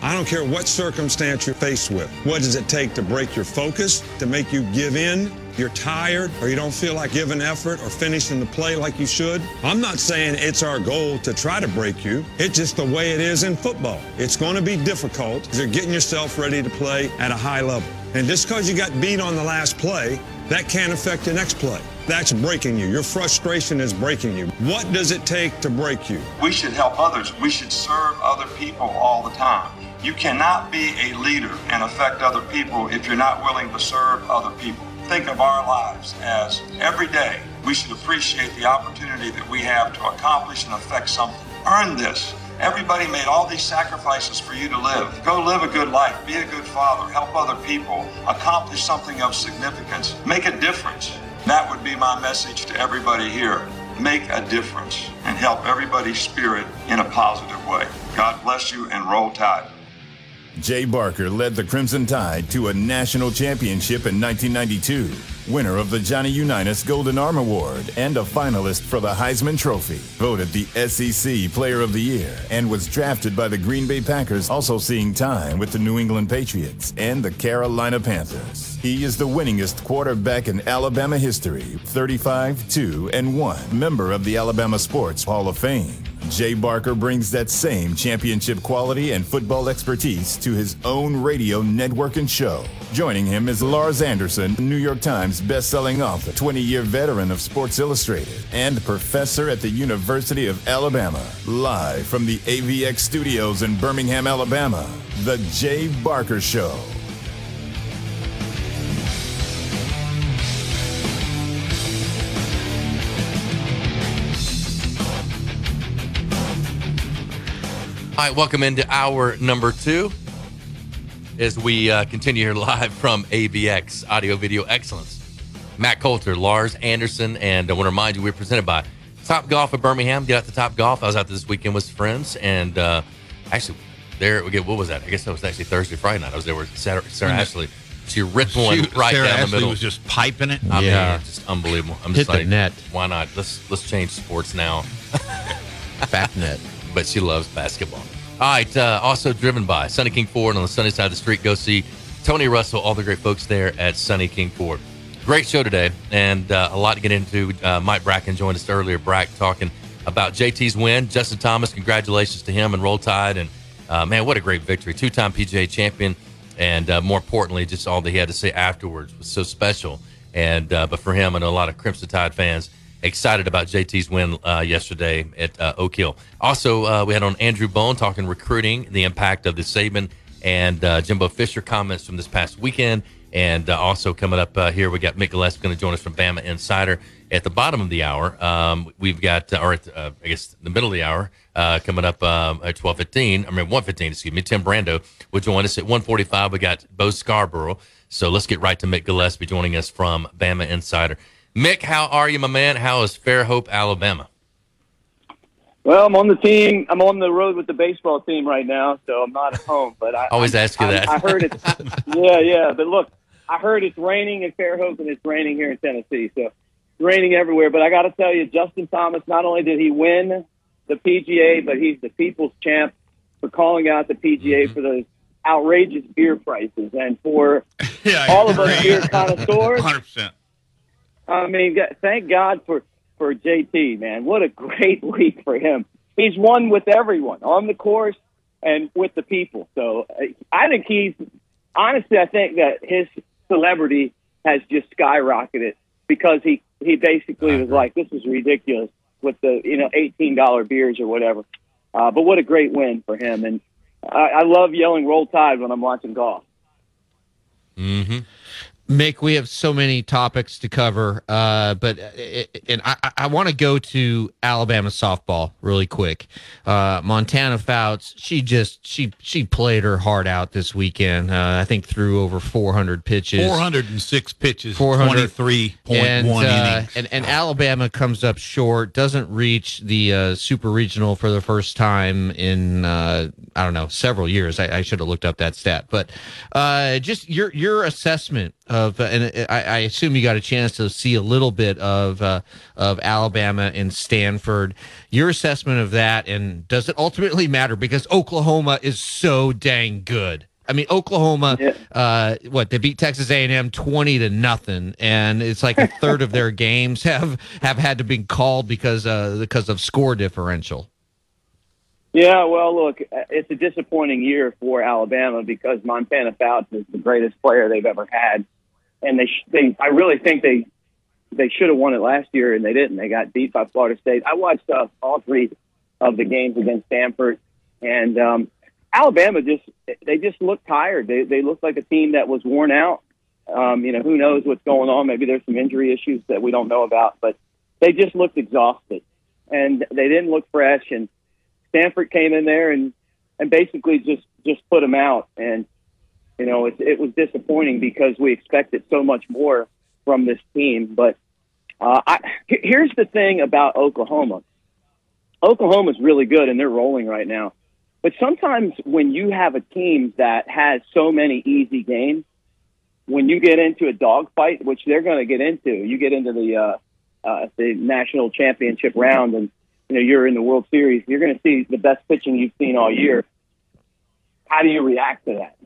I don't care what circumstance you're faced with. What does it take to break your focus, to make you give in? You're tired or you don't feel like giving effort or finishing the play like you should. I'm not saying it's our goal to try to break you. It's just the way it is in football. It's going to be difficult you're getting yourself ready to play at a high level. And just because you got beat on the last play, that can't affect the next play. That's breaking you. Your frustration is breaking you. What does it take to break you? We should help others. We should serve other people all the time. You cannot be a leader and affect other people if you're not willing to serve other people. Think of our lives as every day we should appreciate the opportunity that we have to accomplish and affect something. Earn this. Everybody made all these sacrifices for you to live. Go live a good life, be a good father, help other people, accomplish something of significance, make a difference. That would be my message to everybody here. Make a difference and help everybody's spirit in a positive way. God bless you and roll tide. Jay Barker led the Crimson Tide to a national championship in 1992, winner of the Johnny Unitas Golden Arm Award and a finalist for the Heisman Trophy, voted the SEC Player of the Year, and was drafted by the Green Bay Packers, also seeing time with the New England Patriots and the Carolina Panthers. He is the winningest quarterback in Alabama history, 35 2 and 1, member of the Alabama Sports Hall of Fame. Jay Barker brings that same championship quality and football expertise to his own radio network and show. Joining him is Lars Anderson, New York Times best-selling author, 20-year veteran of Sports Illustrated, and professor at the University of Alabama. Live from the AVX studios in Birmingham, Alabama, The Jay Barker Show. All right, welcome into hour number two as we uh, continue here <laughs> live from AVX Audio Video Excellence. Matt Coulter, Lars Anderson, and I want to remind you we're presented by Top Golf of Birmingham. Get out to Top Golf. I was out this weekend with friends, and uh, actually, there we get what was that? I guess that was actually Thursday, Friday night. I was there with Sarah, Sarah Mhm. Ashley. She ripped one She- right Sarah down Ashley the middle. was just piping it. I Yeah. mean, just unbelievable. I'm Hit just the like, net. why not? Let's let's change sports now. Back net. But she loves basketball. All right. Uh, also driven by Sunny King Ford on the sunny side of the street. Go see Tony Russell, all the great folks there at Sunny King Ford. Great show today, and uh, a lot to get into. Uh, Mike Bracken joined us earlier. Brack talking about JT's win. Justin Thomas, congratulations to him and Roll Tide. And uh, man, what a great victory! Two-time PGA champion, and uh, more importantly, just all that he had to say afterwards was so special. And uh, but for him, I know a lot of Crimson Tide fans excited about JT's win uh, yesterday at uh, Oak Hill. Also, uh, we had on Andrew Bone talking recruiting, the impact of the Saban and uh, Jimbo Fisher comments from this past weekend. And uh, also coming up uh, here, we got Mick Gillespie going to join us from Bama Insider at the bottom of the hour. Um, we've got, or at, I guess, the middle of the hour coming up um, at twelve fifteen. I mean one fifteen. Excuse me. Tim Brando will join us at one forty five. We got Bo Scarborough. So let's get right to Mick Gillespie joining us from Bama Insider. Mick, how are you, my man? How is Fairhope, Alabama? Well, I'm on the team. I'm on the road with the baseball team right now, so I'm not at home. But I Always I, ask you I, that. I heard it. yeah, yeah. But look, I heard it's raining in Fairhope and it's raining here in Tennessee. So it's raining everywhere. But I got to tell you, Justin Thomas. Not only did he win the PGA, but he's the people's champ for calling out the PGA mm-hmm. for those outrageous beer prices and for <laughs> all of us beer connoisseurs. <laughs> Hundred percent. I mean, thank God for for JT, man. What a great <laughs> week for him. He's won with everyone on the course and with the people. So uh, I think he's honestly, I think that his celebrity has just skyrocketed because he he basically was like, "This is ridiculous." With the you know eighteen dollar beers or whatever, uh, but what a great win for him! And I, I love yelling "Roll Tide" when I'm watching golf. Mm-hmm. Mick, we have so many topics to cover, uh, but uh, and I, I want to go to Alabama softball really quick. Uh, Montana Fouts, she just she she played her heart out this weekend. Uh, I think threw over 400 pitches, Four hundred and six pitches, 400 twenty three point and, uh, innings. and and Alabama comes up short, doesn't reach the uh, super regional for the first time in uh, I don't know several years. I, I should have looked up that stat, but uh, just your your assessment of, uh, and I, I assume you got a chance to see a little bit of uh, of Alabama and Stanford. Your assessment of that, and does it ultimately matter because Oklahoma is so dang good. I mean, Oklahoma, uh, what they beat Texas A&M twenty to nothing, and it's like a third of their <laughs> games have have had to be called because uh, because of score differential. Yeah, well, look, it's a disappointing year for Alabama because Montana Fouts is the greatest player they've ever had, and they sh- they I really think they they should have won it last year and they didn't. They got beat by Florida State. I watched uh, all three of the games against Stanford, and um, Alabama just they just looked tired. They they looked like a team that was worn out. Um, you know, who knows what's going on? Maybe there's some injury issues that we don't know about, but they just looked exhausted and they didn't look fresh. And Stanford came in there and and basically just just put them out. And you know, it, it was disappointing because we expected so much more from this team. But uh, I, here's the thing about Oklahoma. Oklahoma's really good and they're rolling right now. But sometimes when you have a team that has so many easy games, when you get into a dogfight, which they're going to get into, you get into the uh, uh, the national championship round, and you know you're in the World Series. You're going to see the best pitching you've seen all year. How do you react to that?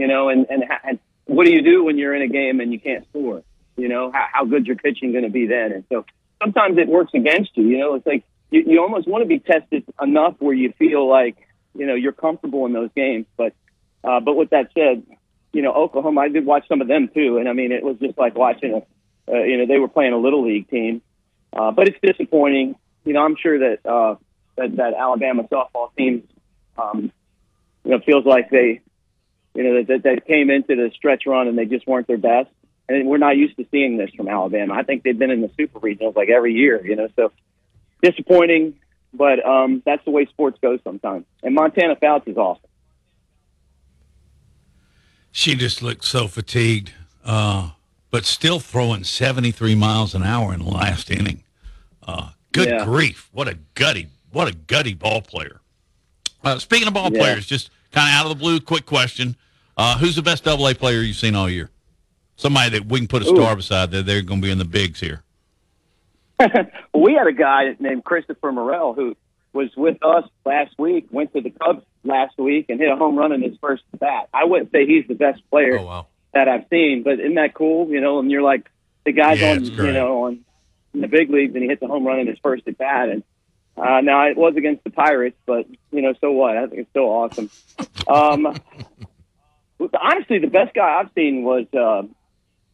You know, and and, and what do you do when you're in a game and you can't score? You know, how, how good your pitching going to be then? And so sometimes it works against you. You know, it's like you, you almost want to be tested enough where you feel like you know you're comfortable in those games. But uh, but with that said, you know Oklahoma, I did watch some of them too, and I mean it was just like watching a uh, you know they were playing a little league team. Uh, but it's disappointing. You know, I'm sure that uh, that that Alabama softball team, um, you know, feels like they, you know, that, that they came into the stretch run and they just weren't their best. And we're not used to seeing this from Alabama. I think they've been in the super regionals like every year, you know. So disappointing, but um, that's the way sports go sometimes. And Montana Fouts is awesome. She just looked so fatigued, uh, but still throwing 73 miles an hour in the last inning. Uh, good Yeah. grief! What a gutty, what a gutty ball player. Uh, speaking of ball Yeah. players, just kind of out of the blue, quick question: uh, Who's the best Double A player you've seen all year? Somebody that we can put a star Ooh. beside that they're going to be in the bigs here. <laughs> we had a guy named Christopher Morel who was with us last week, went to the Cubs last week, and hit a home run in his first bat. I wouldn't say he's the best player that I've seen, but isn't that cool? You know, and you're like the guy's Yeah, on, you know, on in the big leagues, and he hits a home run in his first at bat, and uh, now it was against the Pirates, but you know, so what? I think it's still awesome. Um, honestly, the best guy I've seen was uh,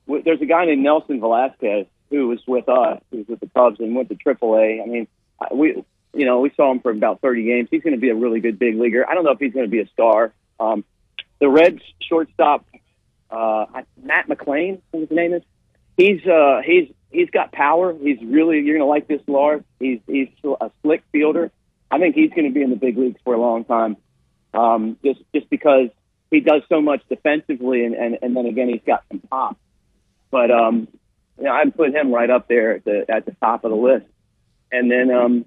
w- there's a guy named Nelson Velasquez who was with us, who was with the Cubs and went to AAA. I mean, I- we you know we saw him for about 30 games. He's going to be a really good big leaguer. I don't know if he's going to be a star. Um, the Reds shortstop uh, Matt McLain, what his name is. He's uh, he's he's got power. He's really you're going to like this Lars. He's he's a slick fielder. I think he's going to be in the big leagues for a long time. Um, just just because he does so much defensively, and, and, and then again he's got some pop. But um, you know, I'd put him right up there at the at the top of the list. And then um,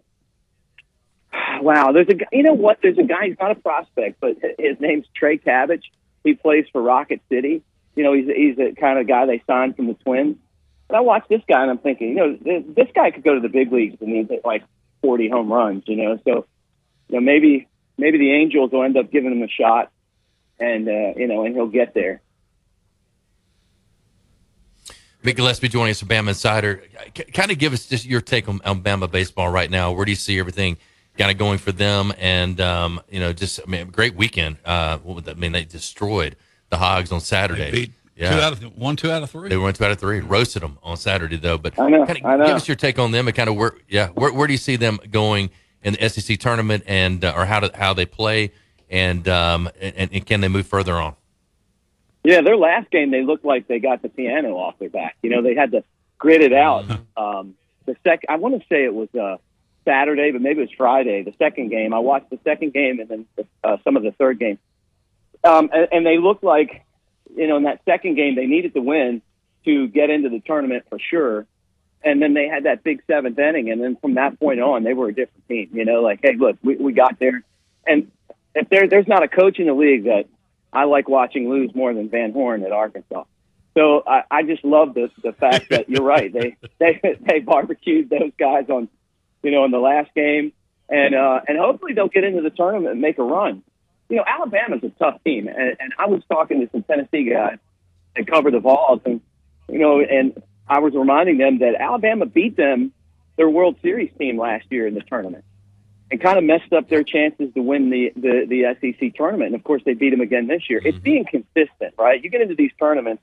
wow, there's a guy. You know what? There's a guy. He's not a prospect, but his name's Trey Cabbage. He plays for Rocket City. You know, he's he's the kind of guy they signed from the Twins. But I watch this guy and I'm thinking, you know, this, this guy could go to the big leagues and he'd hit like 40 home runs. You know, so you know maybe maybe the Angels will end up giving him a shot, and uh, you know, and he'll get there. Mick Gillespie joining us, from Bama Insider. C- kind of give us just your take on, on Bama baseball right now. Where do you see everything kind of going for them? And um, you know, just I mean, great weekend. Uh, what would that I mean? They destroyed the Hogs on Saturday. beat two out of one, two out of three. They went two out of three. Roasted them on Saturday though. But I know, kinda I know. give us your take on them and kind of where, yeah, where, where do you see them going in the SEC tournament and uh, or how do, how they play and um and, and can they move further on? Yeah, their last game they looked like they got the piano off their back. You know, they had to grit it out. Um, the sec, I want to say it was uh, Saturday, but maybe it was Friday. The second game, I watched the second game and then uh, some of the third game, um, and, and they looked like, you know, in that second game they needed to win to get into the tournament for sure. And then they had that big seventh inning, and then from that point on, they were a different team. You know, like, hey, look, we, we got there, and if there, there's not a coach in the league that I like watching lose more than Van Horn at Arkansas. So I, I just love the the fact that you're right. They <laughs> they they barbecued those guys on, you know, in the last game, and uh, and hopefully they'll get into the tournament and make a run. You know, Alabama's a tough team, and, and I was talking to some Tennessee guys that cover the Vols, and you know, and I was reminding them that Alabama beat them their World Series team last year in the tournament and kind of messed up their chances to win the, the, the SEC tournament. And of course, they beat them again this year. It's being consistent, right? You get into these tournaments,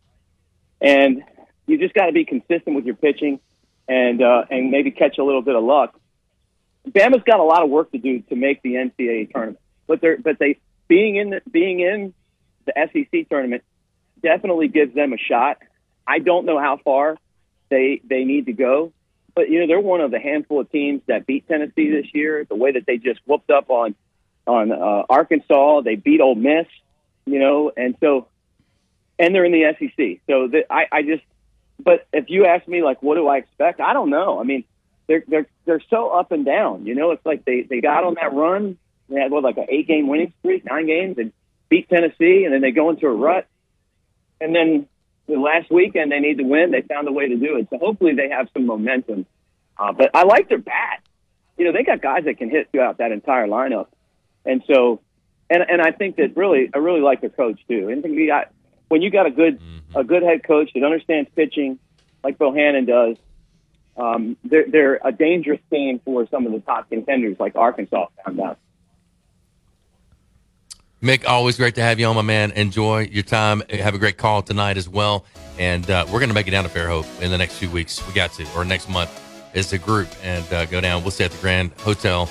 and you just got to be consistent with your pitching, and uh, and maybe catch a little bit of luck. Bama's got a lot of work to do to make the NCAA tournament, but they're but they being in the, being in the SEC tournament definitely gives them a shot. I don't know how far they they need to go, but you know they're one of the handful of teams that beat Tennessee this year. The way that they just whooped up on on uh, Arkansas, they beat Ole Miss, you know, and so and they're in the SEC. So the, I I just but if you ask me like what do I expect, I don't know. I mean they're they're they're so up and down. You know, it's like they they got on that run They had what like an eight game winning streak, nine games, and beat Tennessee, and then they go into a rut. And then the last weekend they need to win. They found a way to do it. So hopefully they have some momentum. Uh, but I like their bat. You know, they got guys that can hit throughout that entire lineup. And so, and and I think that really, I really like their coach too. And you got when you got a good a good head coach that understands pitching, like Bohannon does, um, they're they're a dangerous team for some of the top contenders like Arkansas found out. Mick, always great to have you on, my man. Enjoy your time. Have a great call tonight as well. And uh, we're going to make it down to Fairhope in the next few weeks. We got to, or next month as a group, and uh, go down. We'll stay at the Grand Hotel,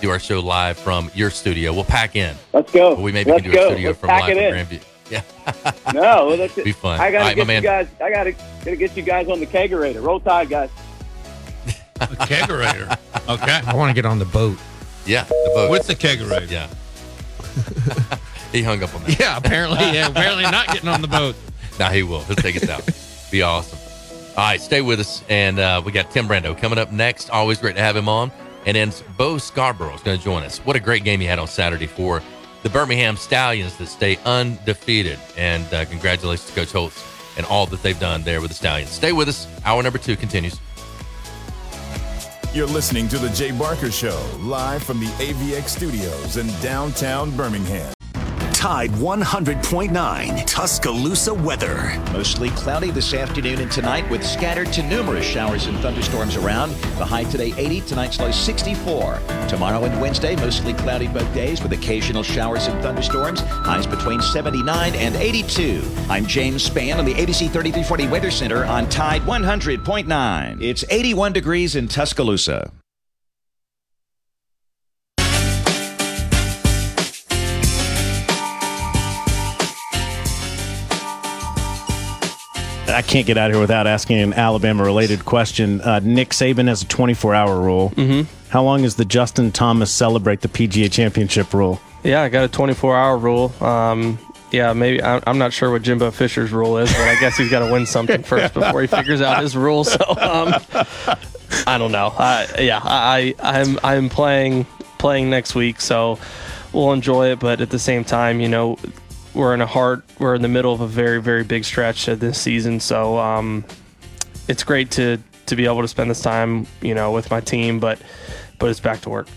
do our show live from your studio. We'll pack in. Let's go. We maybe Let's can do go. a studio Let's from pack live it from in. Grandview. <laughs> Yeah. No, well, that's it. Be fun. I gotta right, get you man. guys. I gotta gotta get you guys on the kegerator. Roll Tide, guys. kegerator. <laughs> Okay. I want to get on the boat. Yeah, the boat. With the kegerator. Yeah. He hung up on that. Yeah, apparently, yeah, apparently not getting on the boat. <laughs> Now he will. He'll take us out. Be awesome. All right, stay with us. And uh, we got Tim Brando coming up next. Always great to have him on. And then Bo Scarborough is going to join us. What a great game he had on Saturday for the Birmingham Stallions that stay undefeated. And uh, congratulations to Coach Holtz and all that they've done there with the Stallions. Stay with us. Hour number two continues. You're listening to The Jay Barker Show, live from the AVX studios in downtown Birmingham. Tide 100.9 Tuscaloosa weather. Mostly cloudy this afternoon and tonight with scattered to numerous showers and thunderstorms around. The high today 80, tonight's low 64. Tomorrow and Wednesday, mostly cloudy both days with occasional showers and thunderstorms. Highs between 79 and 82. I'm James Spann on the ABC 3340 Weather Center on Tide 100.9. It's 81 degrees in Tuscaloosa. I can't get out of here without asking an Alabama related question. Uh, Nick Saban has a 24 hour rule. Mm-hmm. How long does the Justin Thomas celebrate the PGA Championship rule? Yeah, I got a 24 hour rule. Um, yeah, maybe I'm not sure what Jimbo Fisher's rule is, but I guess he's got to win something <laughs> first before he figures out his rule. So um, I don't know. I, yeah, I, I'm I'm playing playing next week, so we'll enjoy it. But at the same time, you know, we're in a hard we're in the middle of a very very big stretch this season, so um, it's great to to be able to spend this time, you know, with my team. But but it's back to work.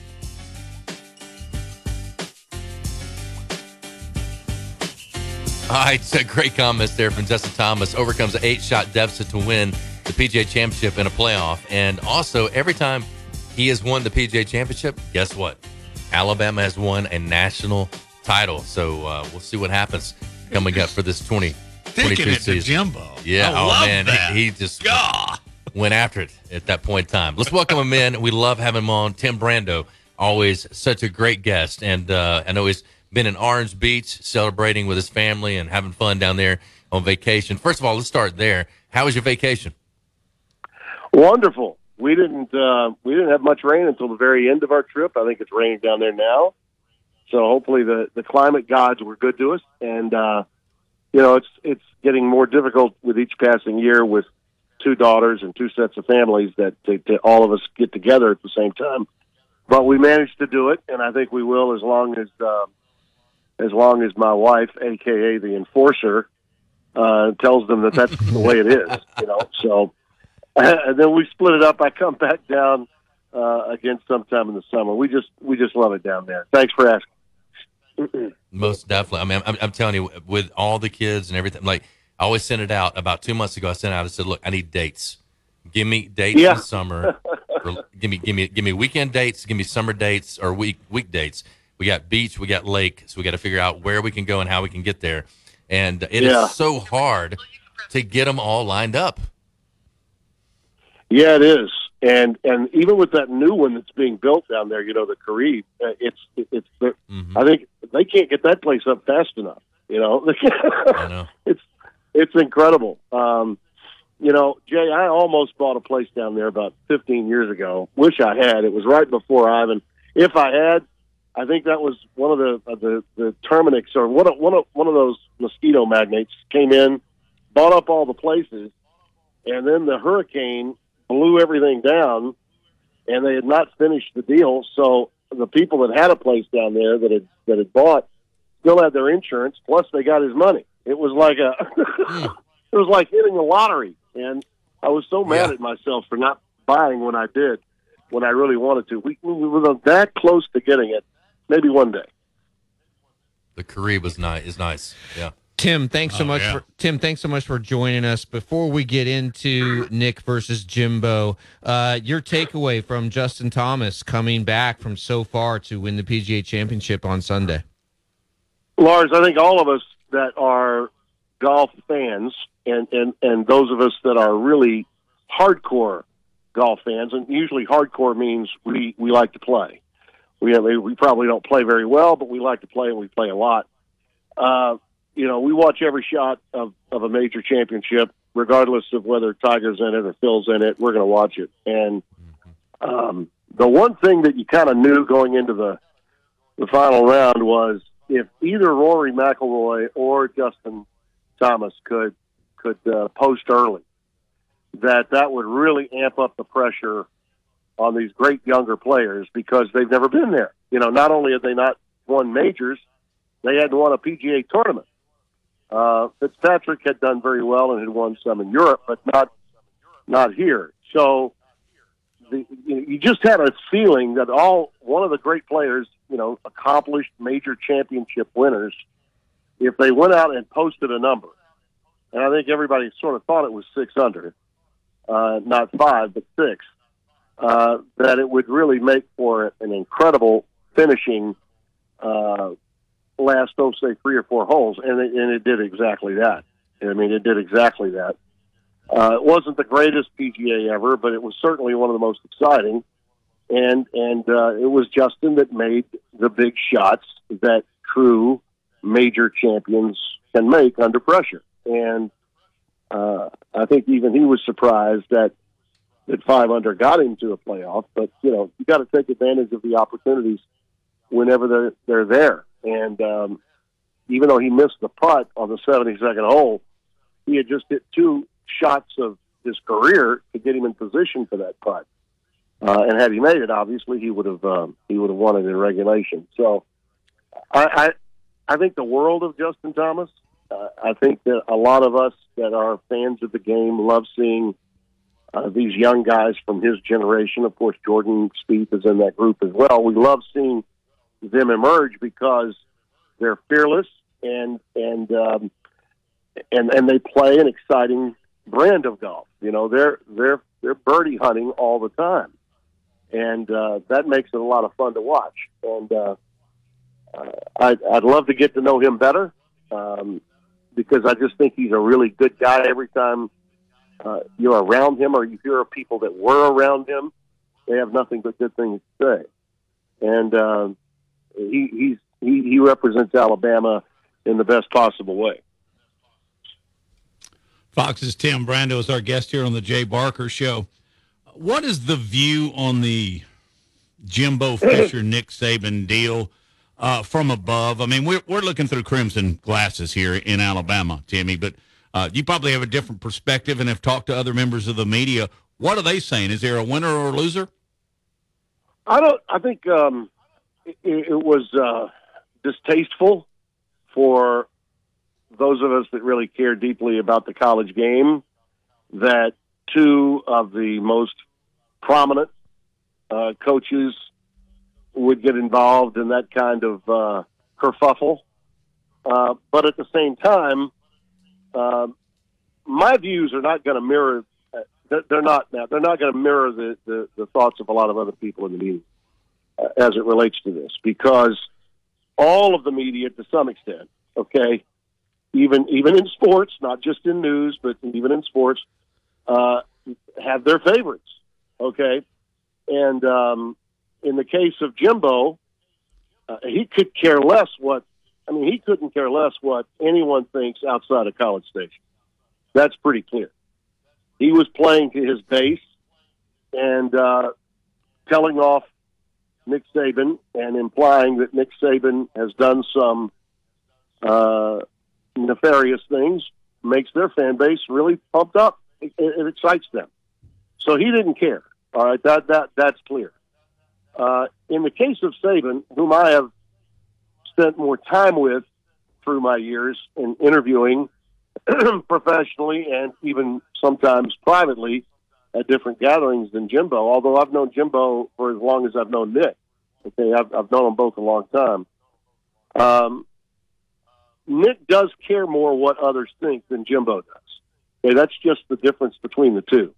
All right, so great comments there from Justin Thomas. Overcomes an eight shot deficit to win the PGA Championship in a playoff. And also, every time he has won the PGA Championship, guess what? Alabama has won a national title. So uh, we'll see what happens coming up for this 20, Thinking it to season. Jimbo. Yeah, I oh love man, that. He, he just went after it at that point in time. Let's welcome him in. We love having him on. Tim Brando, always such a great guest, and uh, I know he's been in Orange Beach celebrating with his family and having fun down there on vacation. First of all, let's start there. How was your vacation? Wonderful. We didn't uh, we didn't have much rain until the very end of our trip. I think it's raining down there now. So hopefully the the climate gods were good to us, and uh, you know it's it's getting more difficult with each passing year with two daughters and two sets of families that to, to all of us get together at the same time. But we managed to do it, and I think we will as long as uh, as long as my wife, aka the enforcer, uh, tells them that that's the way it is. You know, so <laughs> and then we split it up. I come back down uh, again sometime in the summer. We just we just love it down there. Thanks for asking. Most definitely. I mean, I'm, I'm telling you, with all the kids and everything, like I always sent it out about two months ago. I sent out, I said, look, I need dates. Give me dates Yeah. in the summer. or <laughs> give me, give me, give me weekend dates. Give me summer dates or week week dates. We got beach, we got lake, so we got to figure out where we can go and how we can get there. And it is Yeah. so hard to get them all lined up. Yeah, it is. And and even with that new one that's being built down there, you know, the Caribe, uh, it's it's. The, I think they can't get that place up fast enough. You know, <laughs> I know. it's it's incredible. Um, you know, Jay, I almost bought a place down there about 15 years ago. Wish I had. It was right before Ivan. If I had, I think that was one of the of the the Terminix or one of one of one of those mosquito magnates came in, bought up all the places, and then the hurricane blew everything down, and they had not finished the deal. So the people that had a place down there that had that had bought still had their insurance. Plus, they got his money. It was like a <laughs> hmm. it was like hitting the lottery, and I was so mad at myself for not buying when I did, when I really wanted to. We, we were that close to getting it. Maybe one day. The Caribe was nice. Is nice. Yeah. Tim, thanks so Oh, much yeah. for Tim. Thanks so much for joining us. Before we get into Nick versus Jimbo, uh, your takeaway from Justin Thomas coming back from so far to win the PGA Championship on Sunday. Lars, I think all of us that are golf fans and, and, and those of us that are really hardcore golf fans, and usually hardcore means we, we like to play. We, have, we probably don't play very well, but we like to play and we play a lot. Uh, you know, we watch every shot of, of a major championship, regardless of whether Tiger's in it or Phil's in it. We're going to watch it. And um, the one thing that you kind of knew going into the the final round was if either Rory McIlroy or Justin Thomas could could uh, post early, that that would really amp up the pressure on these great younger players because they've never been there. You know, not only have they not won majors, they hadn't won a PGA tournament. Uh, Fitzpatrick had done very well and had won some in Europe, but not not here. So the, you just had a feeling that all one of the great players, you know, accomplished major championship winners, if they went out and posted a number, and I think everybody sort of thought it was six under, uh, not five but six, uh, that it would really make for an incredible finishing uh, last, oh, say, three or four holes, and it, and it did exactly that. I mean, it did exactly that. Uh, it wasn't the greatest PGA ever, but it was certainly one of the most exciting. And and uh, it was Justin that made the big shots that true major champions can make under pressure. And uh, I think even he was surprised that that five under got him to a playoff. But you know, you got to take advantage of the opportunities whenever they're they're there. And um, even though he missed the putt on the 72nd hole, he had just hit two shots of his career to get him in position for that putt. Uh, and had he made it, obviously he would have um, he would have won it in regulation. So, I, I I think the world of Justin Thomas. Uh, I think that a lot of us that are fans of the game love seeing uh, these young guys from his generation. Of course, Jordan Spieth is in that group as well. We love seeing them emerge because they're fearless and and um, and and they play an exciting brand of golf. You know, they're they're they're birdie hunting all the time, and uh, that makes it a lot of fun to watch. And uh, uh, I'd, I'd love to get to know him better um, because I just think he's a really good guy. Every time uh, you're around him or you hear of people that were around him, they have nothing but good things to say. And uh, he he's he, he represents Alabama in the best possible way. Fox's Tim Brando is our guest here on the Jay Barker Show. What is the view on the Jimbo <coughs> Fisher Nick Saban deal uh, from above? I mean, we're we're looking through crimson glasses here in Alabama, Timmy, but uh, you probably have a different perspective and have talked to other members of the media. What are they saying? Is there a winner or a loser? I don't. I think um, it, it was uh, distasteful for those of us that really care deeply about the college game that two of the most prominent uh, coaches would get involved in that kind of uh, kerfuffle. Uh, but at the same time, uh, my views are not going to mirror. Uh, they're- not. They're not going to mirror the, the, the thoughts of a lot of other people in the media as it relates to this, because all of the media, to some extent, okay, even even in sports, not just in news, but even in sports, uh, have their favorites. Okay, and um, in the case of Jimbo, uh, he could care less what. I mean, he couldn't care less what anyone thinks outside of College Station. That's pretty clear. He was playing to his base and uh, telling off Nick Saban and implying that Nick Saban has done some uh, nefarious things makes their fan base really pumped up. It, it, it excites them. So he didn't care. All right, that that that's clear. Uh, in the case of Saban, whom I have spent more time with through my years in interviewing <clears throat> professionally and even sometimes privately at different gatherings than Jimbo. Although I've known Jimbo for as long as I've known Nick. Okay, I've, I've known them both a long time. Um, Nick does care more what others think than Jimbo does. Okay, that's just the difference between the two.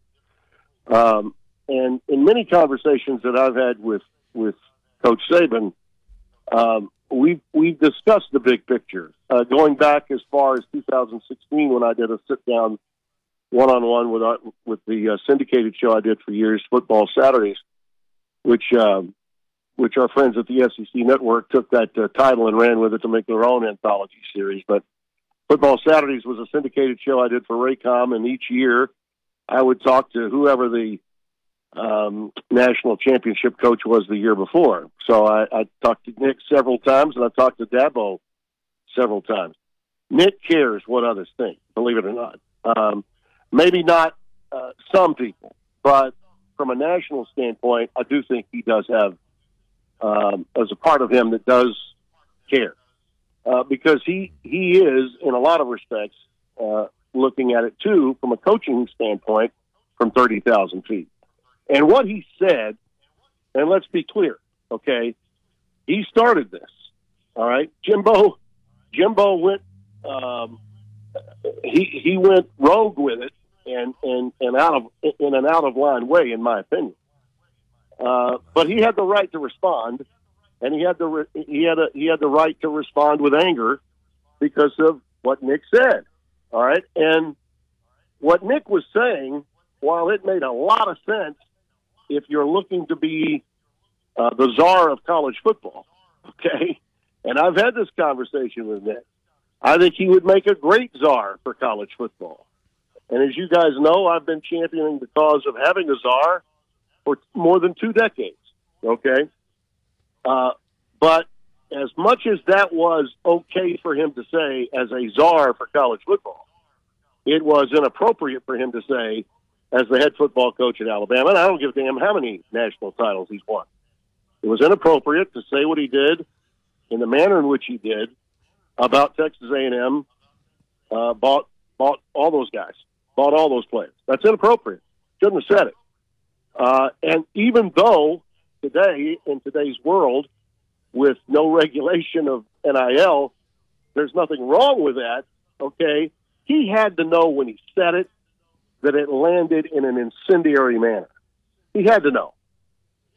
Um, and in many conversations that I've had with with Coach Saban, um, we've we've discussed the big picture, uh, going back as far as 2016 when I did a sit down one on one with our, with the uh, syndicated show I did for years, Football Saturdays, which um, which our friends at the SEC Network took that uh, title and ran with it to make their own anthology series. But Football Saturdays was a syndicated show I did for Raycom, and each year I would talk to whoever the um, national championship coach was the year before. So I, I talked to Nick several times, and I talked to Dabo several times. Nick cares what others think, believe it or not. Um, maybe not uh, some people, but from a national standpoint, I do think he does have um, as a part of him that does care uh, because he he is in a lot of respects uh, looking at it too from a coaching standpoint from thirty thousand feet. And what he said, and let's be clear, okay, he started this. All right, Jimbo, Jimbo went um, he he went rogue with it and and and out of in an out of line way, in my opinion. Uh, but he had the right to respond, and he had the re- he had a he had the right to respond with anger because of what Nick said. All right, and what Nick was saying, while it made a lot of sense, if you're looking to be uh, the czar of college football, <laughs> okay, and I've had this conversation with Nick. I think he would make a great czar for college football. And as you guys know, I've been championing the cause of having a czar for more than two decades. Okay. Uh, but as much as that was okay for him to say as a czar for college football, it was inappropriate for him to say as the head football coach at Alabama. And I don't give a damn how many national titles he's won. It was inappropriate to say what he did in the manner in which he did about Texas A&M. Uh, bought bought all those guys, bought all those players. That's inappropriate. Shouldn't have said it. Uh, and even though today, in today's world, with no regulation of NIL, there's nothing wrong with that. Okay, he had to know when he said it that it landed in an incendiary manner. He had to know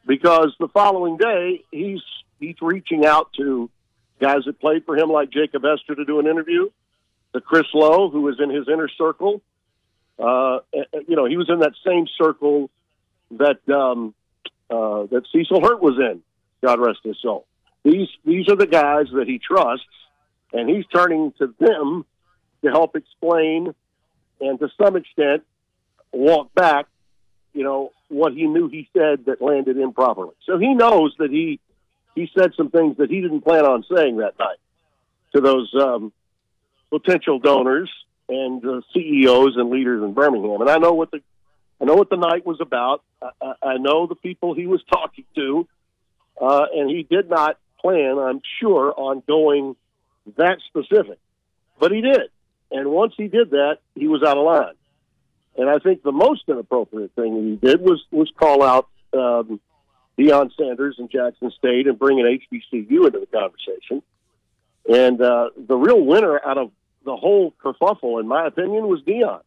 because the following day he's he's reaching out to guys that played for him like Jacob Esther to do an interview, to Chris Low who was in his inner circle. Uh, you know, he was in that same circle that um, uh, that Cecil Hurt was in. God rest his soul. These these are the guys that he trusts, and he's turning to them to help explain and to some extent walk back. You know what he knew he said that landed improperly. So he knows that he he said some things that he didn't plan on saying that night to those um, potential donors and CEOs and leaders in Birmingham. And I know what the I know what the night was about. I, I know the people he was talking to, uh, and he did not plan, I'm sure, on going that specific, but he did. And once he did that, he was out of line. And I think the most inappropriate thing he did was was call out um, Deion Sanders and Jackson State and bring an HBCU into the conversation. And uh, the real winner out of the whole kerfuffle, in my opinion, was Deion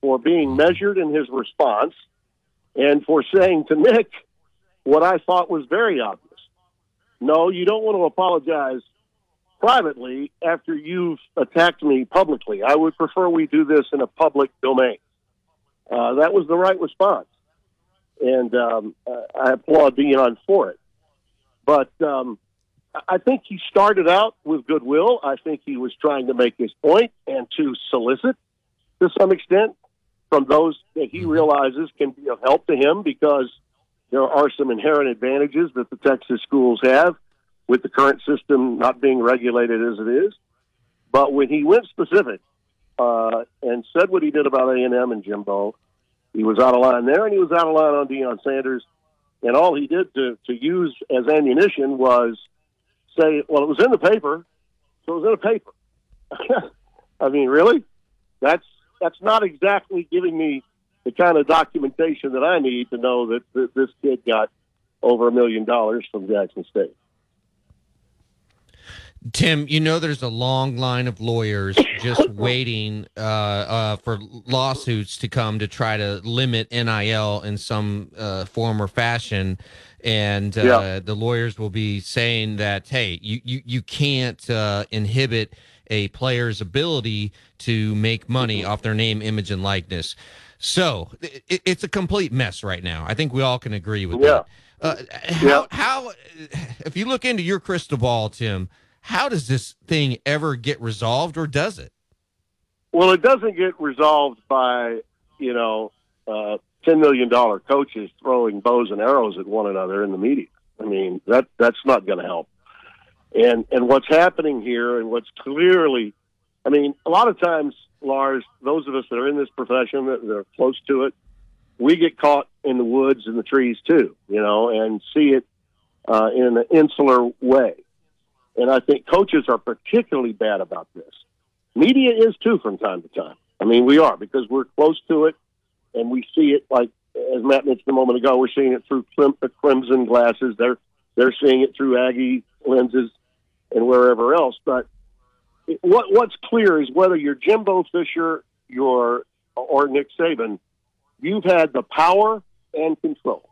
for being measured in his response and for saying to Nick what I thought was very obvious. No, you don't want to apologize privately after you've attacked me publicly. I would prefer we do this in a public domain. Uh, that was the right response. And um, I applaud Deion for it. But um, I think he started out with goodwill. I think he was trying to make his point and to solicit to some extent from those that he realizes can be of help to him because there are some inherent advantages that the Texas schools have with the current system not being regulated as it is. But when he went specific uh, and said what he did about A and M and Jimbo, he was out of line there, and he was out of line on Deion Sanders. And all he did to, to use as ammunition was say, well, it was in the paper, so it was in the paper. <laughs> I mean, really? That's that's not exactly giving me the kind of documentation that I need to know that, that this kid got over a million dollars from Jackson State. Tim, you know there's a long line of lawyers <laughs> just waiting uh, uh, for lawsuits to come to try to limit NIL in some uh, form or fashion, and uh, Yeah. the lawyers will be saying that hey, you you, you can't uh, inhibit a player's ability to make money off their name, image, and likeness. So it, it's a complete mess right now. I think we all can agree with Yeah. that. Uh, how, how, if you look into your crystal ball, Tim, how does this thing ever get resolved, or does it? Well, it doesn't get resolved by you know uh, ten million dollar coaches throwing bows and arrows at one another in the media. I mean that that's not going to help. And and what's happening here, and what's clearly, I mean, a lot of times, Lars, those of us that are in this profession that, that are close to it, we get caught in the woods and the trees too, you know, and see it uh, in an insular way. And I think coaches are particularly bad about this. Media is too from time to time. I mean, we are because we're close to it and we see it like, as Matt mentioned a moment ago, we're seeing it through crim- crimson glasses. They're, they're seeing it through Aggie lenses and wherever else. But what, what's clear is whether you're Jimbo Fisher, you're, or Nick Saban, you've had the power and control,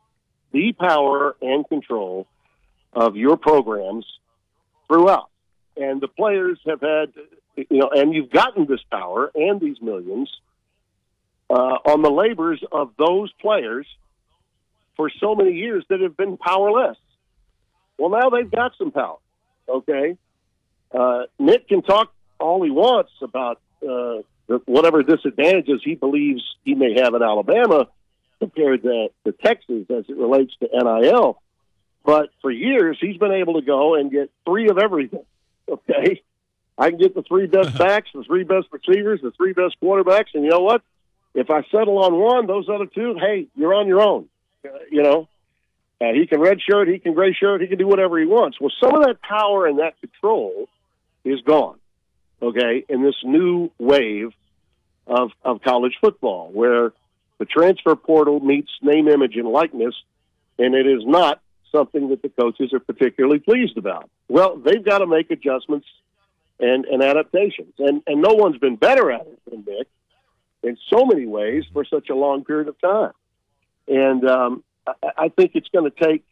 the power and control of your programs throughout. And the players have had, you know, and you've gotten this power and these millions uh, on the labors of those players for so many years that have been powerless. Well, now they've got some power. Okay, uh, Nick can talk all he wants about uh, the, whatever disadvantages he believes he may have at Alabama compared to, to Texas as it relates to NIL. But for years, he's been able to go and get three of everything. <laughs> Okay. I can get the three best <laughs> backs, the three best receivers, the three best quarterbacks. And you know what? If I settle on one, those other two, hey, you're on your own. You know, uh, he can red shirt, he can gray shirt, he can do whatever he wants. Well, some of that power and that control is gone. Okay. In this new wave of, of college football where the transfer portal meets name, image, and likeness, and it is not something that the coaches are particularly pleased about. Well, they've got to make adjustments and, and adaptations, and and no one's been better at it than Nick in so many ways for such a long period of time. And um, I, I think it's going to take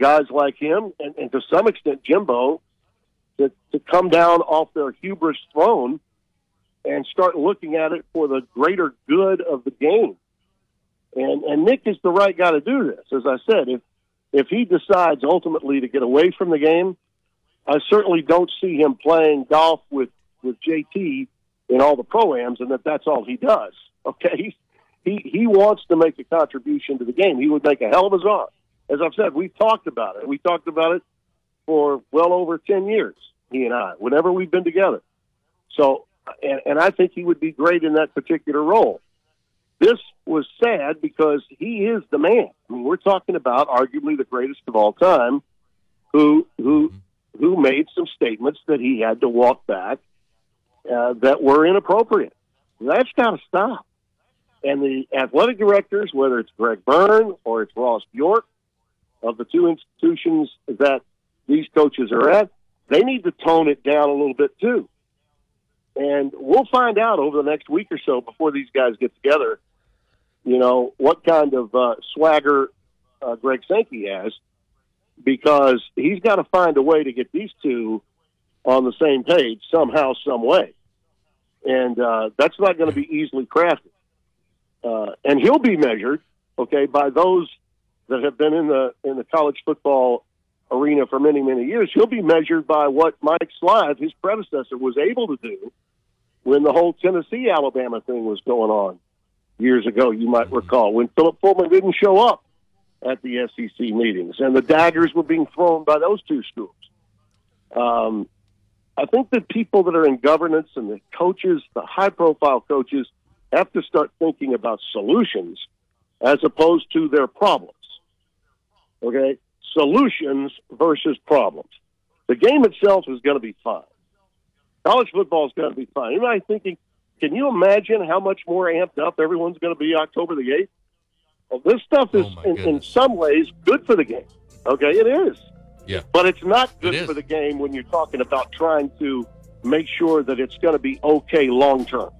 guys like him, and, and to some extent Jimbo, to, to come down off their hubris throne and start looking at it for the greater good of the game. And and Nick is the right guy to do this. As I said, if if he decides ultimately to get away from the game, I certainly don't see him playing golf with with JT in all the proams, and that that's all he does. <laughs> Okay, he he wants to make a contribution to the game. He would make a hell of a art. As I've said, we've talked about it. We talked about it for well over ten years. He and I, whenever we've been together. So, and, and I think he would be great in that particular role. This was sad because he is the man. I mean, we're talking about arguably the greatest of all time, who who who made some statements that he had to walk back uh, that were inappropriate. That's got to stop. And the athletic directors, whether it's Greg Byrne or it's Ross Bjork, of the two institutions that these coaches are at, they need to tone it down a little bit too. And we'll find out over the next week or so before these guys get together, you know, what kind of uh, swagger uh, Greg Sankey has, because he's got to find a way to get these two on the same page somehow, some way. And uh, that's not going to be easily crafted. Uh, and he'll be measured, okay, by those that have been in the in the college football arena for many many years. He'll be measured by what Mike Slive, his predecessor, was able to do when the whole Tennessee Alabama thing was going on years ago. You might recall when Phillip Fulmer didn't show up at the SEC meetings, and the daggers were being thrown by those two schools. Um, I think that people that are in governance and the coaches, the high profile coaches, have to start thinking about solutions as opposed to their problems. Okay, solutions versus problems. The game itself is going to be fine. College football is going to be fine. Anybody thinking? Can you imagine how much more amped up everyone's going to be October the eighth? Well, this stuff oh is, in, in some ways, good for the game. Okay, it is. Yeah. But it's not good It is. for the game when you're talking about trying to make sure that it's going to be okay long term.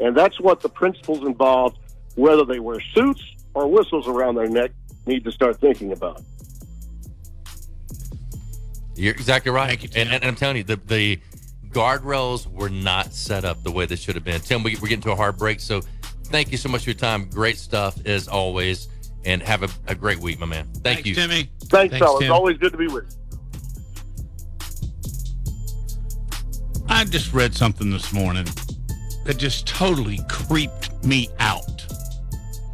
And that's what the principals involved, whether they wear suits or whistles around their neck, need to start thinking about. You're exactly right. and, and I'm telling you, the, the guardrails were not set up the way they should have been. Tim, we, we're getting to a hard break. So thank you so much for your time. Great stuff as always. And have a, a great week, my man. Thank you. Timmy. Thanks, fellas. Always good to be with you. I just read something this morning that just totally creeped me out.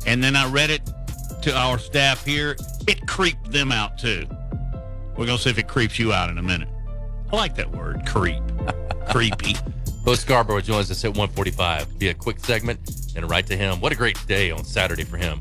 And then I read it to our staff here. It creeped them out too. We're going to see if it creeps you out in a minute. I like that word, creep. <laughs> Creepy. Bo Scarborough joins us at 145. Be a quick segment and right to him. What a great day on Saturday for him,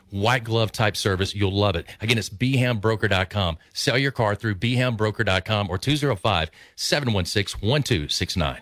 White glove type service. You'll love it. Again, it's bhambroker.com. Sell your car through bhambroker.com or 205 716 1269.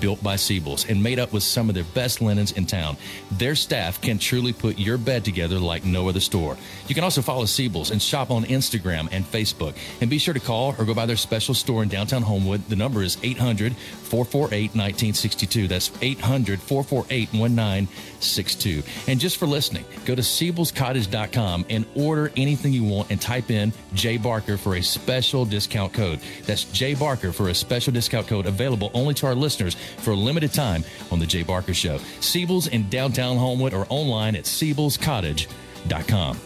built by Siebel's and made up with some of their best linens in town. Their staff can truly put your bed together like no other store. You can also follow Siebel's and shop on Instagram and Facebook. And be sure to call or go by their special store in downtown Homewood. The number is 800 448 1962. That's 800 448 1962. And just for listening, go to Siebel'sCottage.com and order anything you want and type in J Barker for a special discount code. That's J Barker for a special discount code available only to our listeners for a limited time on The Jay Barker Show. Siebel's in downtown Homewood or online at Siebel'sCottage.com.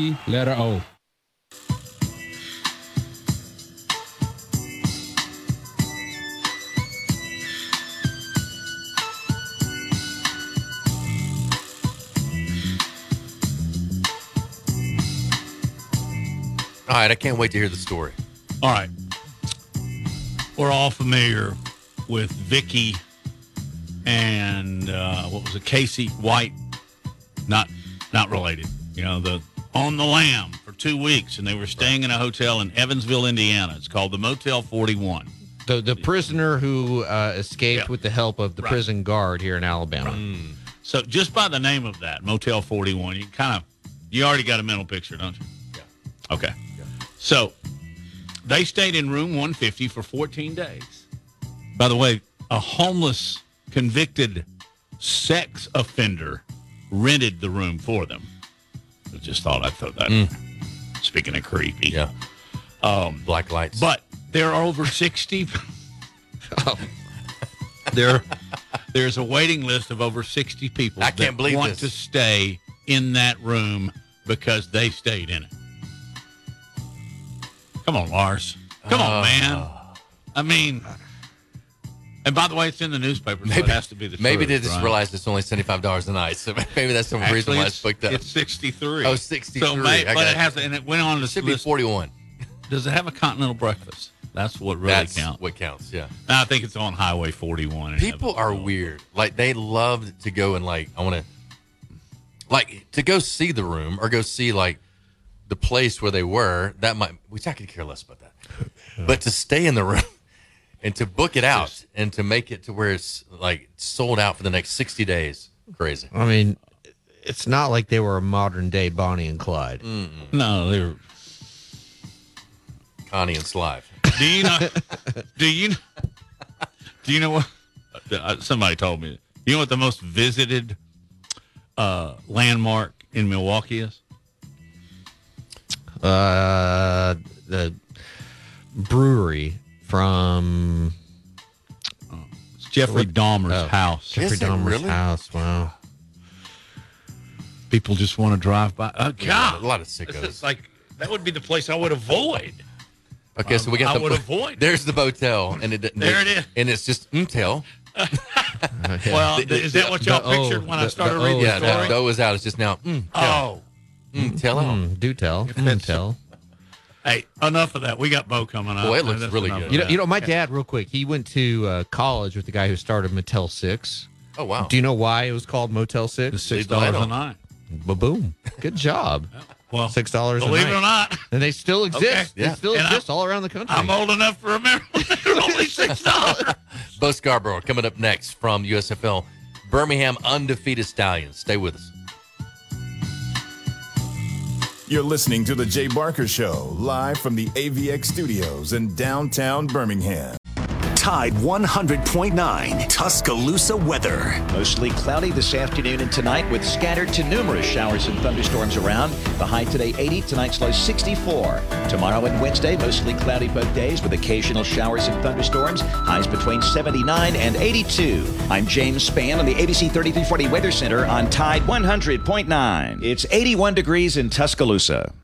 C letter O. All right, I can't wait to hear the story. All right. We're all familiar with Vicky and uh, what was it, Casey White? Not, not related. You know the on the lam for two weeks, and they were staying in a hotel in Evansville, Indiana. It's called the Motel 41. The the prisoner who uh, escaped Yeah. with the help of the Right. prison guard here in Alabama. So just by the name of that, Motel 41, you kind of you already got a mental picture, don't you? Yeah. Okay. Yeah. So they stayed in room 150 for 14 days. By the way, a homeless convicted sex offender rented the room for them. I just thought I'd throw that. Speaking of creepy, yeah. Um, Black lights. but there are over 60. <laughs> Oh. there, there's a waiting list of over 60 people I can't that believe want this. to stay in that room because they stayed in it. Come on, Lars. Come Uh, on, man. I mean, and by the way, it's in the newspaper, so it has to be the maybe truth, they just right? realized it's only seventy five dollars a night, so <laughs> maybe that's some reason why it's booked up. it's 63. Oh, 63. So, may, but it has, and it went on to should be 41. Does it have a continental breakfast? That's what really That's counts. what counts. Yeah. I think it's on Highway 41. People are weird. Like they love to go and like I want to, like to go see the room or go see like the place where they were. That might, which I could care less about that. <laughs> But to stay in the room and to book it out and to make it to where it's like sold out for the next sixty days, crazy. I mean, it's not like they were a modern day Bonnie and Clyde. No, they were Connie and Slive. Do you know? do you? Do you know what? uh, Somebody told me. You know what the most visited uh, landmark in Milwaukee is? Uh, the brewery from It's Jeffrey Dahmer's Oh, house. Jeffrey Is Dahmer's really? house. Wow. People just want to drive by. Oh God, a lot of This sickos. is like that would be the place I would avoid. Okay, so we got I the would avoid. There's the motel, and it There it is. and it's just Mtel. <laughs> Well, The- the- is that what y'all the O, pictured when I started the reading is Yeah, the no, story? that was out. It's just now. Mm, oh, mm, tell out. Mm, do tell. If Mm, tell. Hey, enough of that. We got Bo coming up. Boy, it looks really good. You know, you know, my dad, real quick, he went to uh, college with the guy who started Motel 6. Oh wow. Do you know why it was called Motel 6? It's six dollars a night. Ba-boom. Good job. <laughs> Well, Six dollars a believe it or not, And they still exist. Okay. They still And exist all around the country. I'm old enough to remember they were only <laughs> six dollars. Bo Scarborough coming up next from USFL. Birmingham undefeated Stallions. Stay with us. You're listening to The Jay Barker Show, live from the AVX studios in downtown Birmingham. Tide 100.9 Tuscaloosa weather. Mostly cloudy this afternoon and tonight with scattered to numerous showers and thunderstorms around. The high today 80, tonight's low 64. Tomorrow and Wednesday, mostly cloudy both days with occasional showers and thunderstorms. Highs between 79 and 82. I'm James Spann on the ABC 3340 Weather Center on Tide 100.9. It's 81 degrees in Tuscaloosa.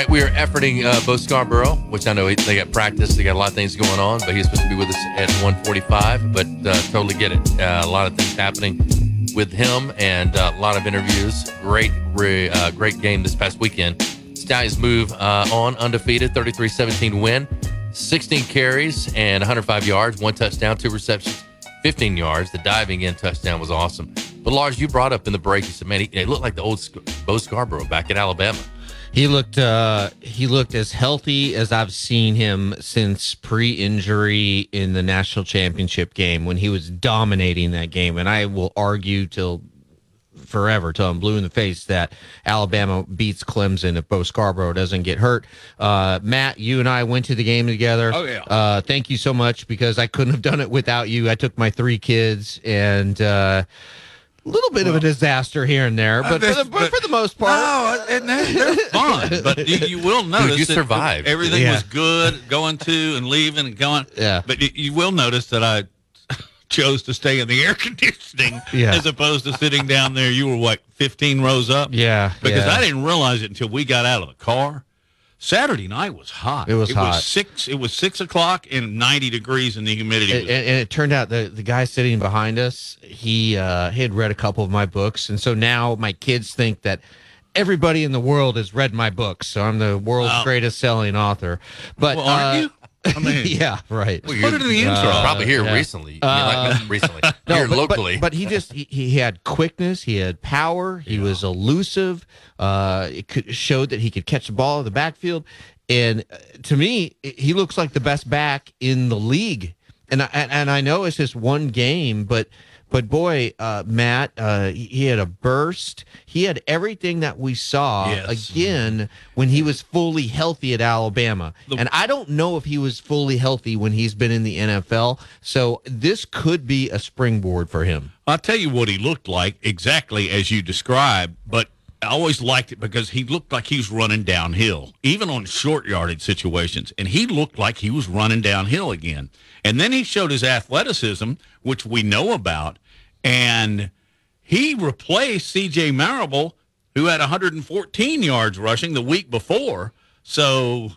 Right, we are efforting uh, Bo Scarborough, which I know he- they got practice. They got a lot of things going on, but he's supposed to be with us at 1:45. But uh, totally get it. Uh, a lot of things happening with him and uh, a lot of interviews. Great, re, uh, great game this past weekend. Stallions move uh, on undefeated, 33-17 win 16 carries and 105 yards, one touchdown, two receptions, 15 yards. The diving in touchdown was awesome. But Lars, you brought up in the break, you said, man, he, he looked like the old Sc- Bo Scarborough back in Alabama. He looked uh, he looked as healthy as I've seen him since pre-injury in the national championship game when he was dominating that game. And I will argue till forever till I'm blue in the face that Alabama beats Clemson if Bo Scarborough doesn't get hurt. Uh, Matt, you and I went to the game together. Oh, yeah. Uh, thank you so much because I couldn't have done it without you. I took my three kids and. Uh, little bit of a disaster here and there, uh, but, for, the, but for the most part, No, and they're, they're <laughs> fun. But you, you will notice Dude, you that survived. Everything Yeah. was good going to and leaving and going. Yeah. But you, you will notice that I <laughs> chose to stay in the air <laughs> conditioning Yeah. as opposed to sitting down there. You were what, 15 rows up? Yeah, Because yeah. I didn't realize it until we got out of the car. Saturday night was hot. It was it hot. Was six. It was six o'clock and ninety degrees, and the humidity. and, was and it turned out the the guy sitting behind us he uh he had read a couple of my books and so now my kids think that everybody in the world has read my books so i'm the world's Oh. greatest selling author but Well, aren't uh, you? I mean, <laughs> yeah right Well, Put it in the intro. Uh, Probably here yeah. recently. I mean, like, Uh, recently. <laughs> No, here but, but- locally. But, he just he, he had quickness, he had power, he was elusive. Uh, it could, showed that he could catch the ball in the backfield, and uh, to me, he looks like the best back in the league. And I, and, and I know it's just one game, but but boy, uh, Matt, uh, he, had a burst. He had everything that we saw Yes. again when he was fully healthy at Alabama. and I don't know if he was fully healthy when he's been in the NFL. So this could be a springboard for him. I'll tell you what he looked like exactly as you described, but I always liked it because he looked like he was running downhill, even on short yardage situations. And he looked like he was running downhill again. And then he showed his athleticism, which we know about, and he replaced CJ Marable, who had 114 yards rushing the week before. So,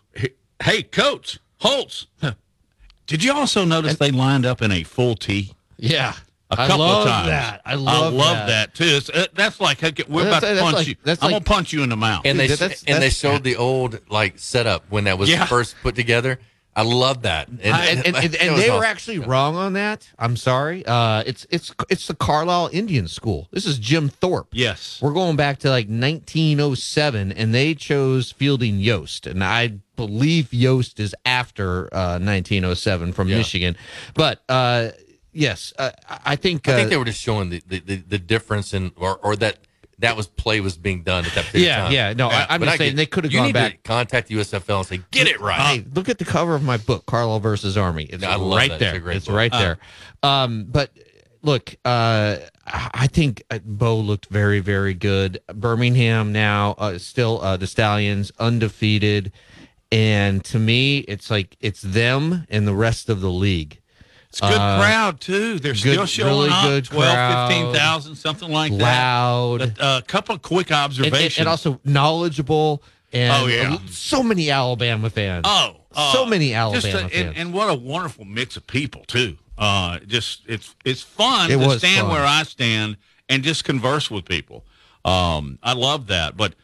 hey, coach, Holtz, <laughs> did you also notice they lined up in a full T? Yeah. A I couple love of times. that. I love that. that. too. Uh, that's like hey, we're That's- about to punch like- you. that's I'm like- gonna punch you in the mouth. and they Dude, that's- and they that's- showed the old like setup when that was Yeah. first put together. I love that. And, and, and, and, and was they were awesome. actually wrong on that. I'm sorry. Uh, it's it's it's the Carlisle Indian School. This is Jim Thorpe. yes. We're going back to like 1907, and they chose Fielding Yost, and I believe Yost is after uh, 1907 from Yeah. Michigan. But uh, yes, uh, I think I think uh, they were just showing the, the, the, the difference in or, or that that was play was being done at that period Yeah, of time. yeah. No, I- I'm just I saying get- they could have gone back- contact the USFL and say, get it right. Hey, look at the cover of my book, Carlisle versus Army. It's I love right that. There. It's book. right Uh. there. Um, but look, uh, I think uh, Bo looked very, very good. Birmingham now uh, still uh, the Stallions undefeated, and to me, it's like it's them and the rest of the league. It's a good Uh, crowd too. They're good- still showing really up. good 12, crowd. 15,000, something like Loud. that. A uh, couple of quick observations. and, and also knowledgeable. And Oh, yeah. so many Alabama fans. oh, so uh, many just Alabama a- fans. and what a wonderful mix of people too. Uh, just it's it's fun It to stand fun. where I stand and just converse with people. Um, I love that, but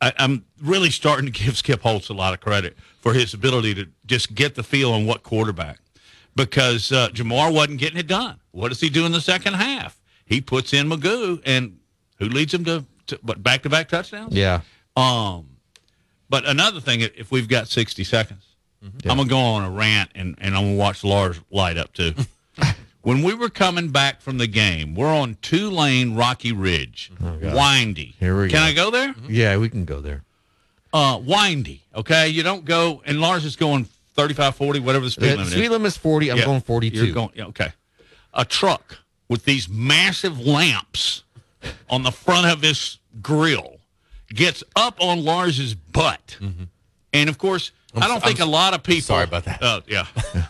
I, I'm really starting to <laughs> give Skip Holtz a lot of credit for his ability to just get the feel on what quarterback. Because uh, J'Mar wasn't getting it done. What does he do in the second half? He puts in McGough, and who leads him to, to what back to back touchdowns? yeah. Um, but another thing, if we've got 60 seconds, I'm going to go on a rant and, and I'm going to watch Lars light up too. <laughs> when we were coming back from the game, we're on two lane Rocky Ridge, windy. Here we Can go. I go there? Yeah, we can go there. Uh, windy. Okay. You don't go, and Lars is going 35, 40, whatever the speed The limit speed is. limit is 40. I'm Yeah, going 42. You're going, yeah, okay. A truck with these massive lamps on the front of this grill gets up on Lars's butt. And of course, I'm I don't so- think I'm a lot of people. sorry about that. Uh, yeah. <laughs>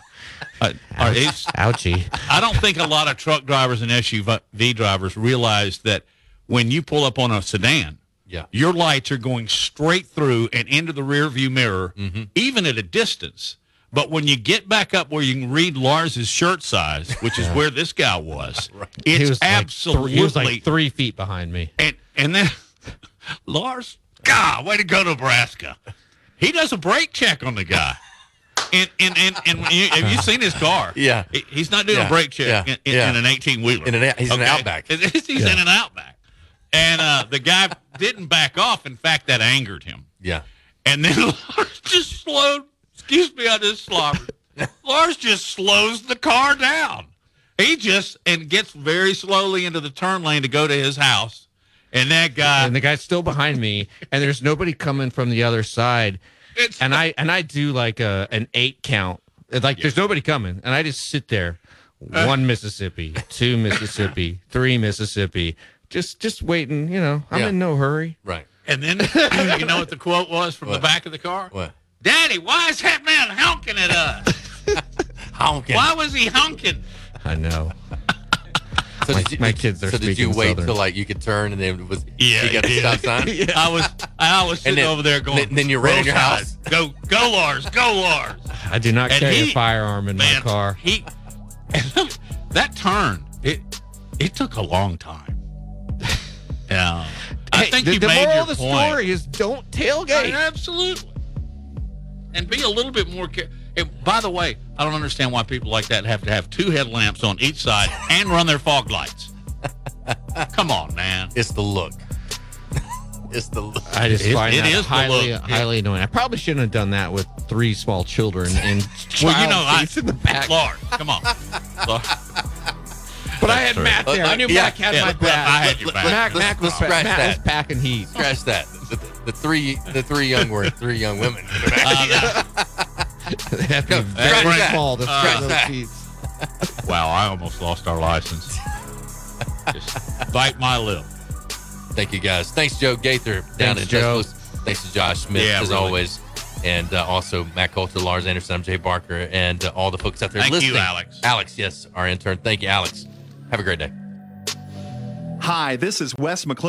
Uh, it's- <laughs> Ouchie. I don't think a lot of truck drivers and SUV drivers realize that when you pull up on a sedan, Yeah. your lights are going straight through and into the rear view mirror, Mm-hmm. even at a distance. But when you get back up where you can read Lars's shirt size, which is <laughs> where this guy was, <laughs> He it's was like absolutely three, he was like three feet behind me. and and then <laughs> Lars, God, way to go, Nebraska. He does a brake check on the guy. And and and, and you, have you seen his car? Yeah. He's not doing Yeah. a brake check Yeah. in, in, Yeah. in an eighteen wheeler. In an- he's in an Outback. he's Yeah. in an outback, and uh, the guy didn't back off. In fact, that angered him. Yeah. And then <laughs> Lars just slowed. Excuse me, I just slobbered. Lars just slows the car down. He just and gets very slowly into the turn lane to go to his house. And that guy, and the guy's still behind me, and there's nobody coming from the other side. and I and I do like a an eight count. It's Like there's nobody coming, and I just sit there. One Mississippi, two Mississippi, three Mississippi. Just just waiting. You know, I'm Yeah. in no hurry. Right. and then you know what the quote was from the What? back of the car? What? Daddy, why is that man honking at us? <laughs> honking. Why was he honking? I know. <laughs> So my, did you, my kids are so did speaking you wait Southern. till like you could turn and then it was Yeah, you got the yeah. stop sign? <laughs> Yeah. I was I was And sitting then- over there going. then- then you ran in your "Roll house." Go go Lars, go Lars. I do not And carry he- a firearm in man, my car. He that turn it it took a long time. Yeah, I Hey, think the, you the made moral your of the point. story is don't tailgate. Uh, absolutely, and be a little bit more. Care- and by the way, I don't understand why people like that have to have two headlamps on each side and run their fog lights. <laughs> Come on, man. It's the look. <laughs> it's the look. I just It- find it that is the highly, look. Uh, highly annoying. I probably shouldn't have done that with three small children and Well, you know, I, seats in the back. Lord, come on. <laughs> Lord. But I had true. Matt there. I knew Yeah, Mac had yeah, my back. I had your back. Mac, Let's- Mac, was, scratch Mac that. was packing heat. Scratch that. The, the three the three young were three young women. <laughs> they have to be very small to fit those seats. <laughs> Wow, I almost lost our license. Just bite my lip. Thank you guys. Thanks, Joe Gaither down Thanks, in Joe. Thanks to Josh Smith Yeah, as really. always, and uh, also Matt Coulter, Lars Anderson, I'm Jay Barker, and uh, all the folks out there Thank you, listening. Alex. Alex, yes, our intern. Thank you, Alex. Have a great day. Hi, this is Wes McClure.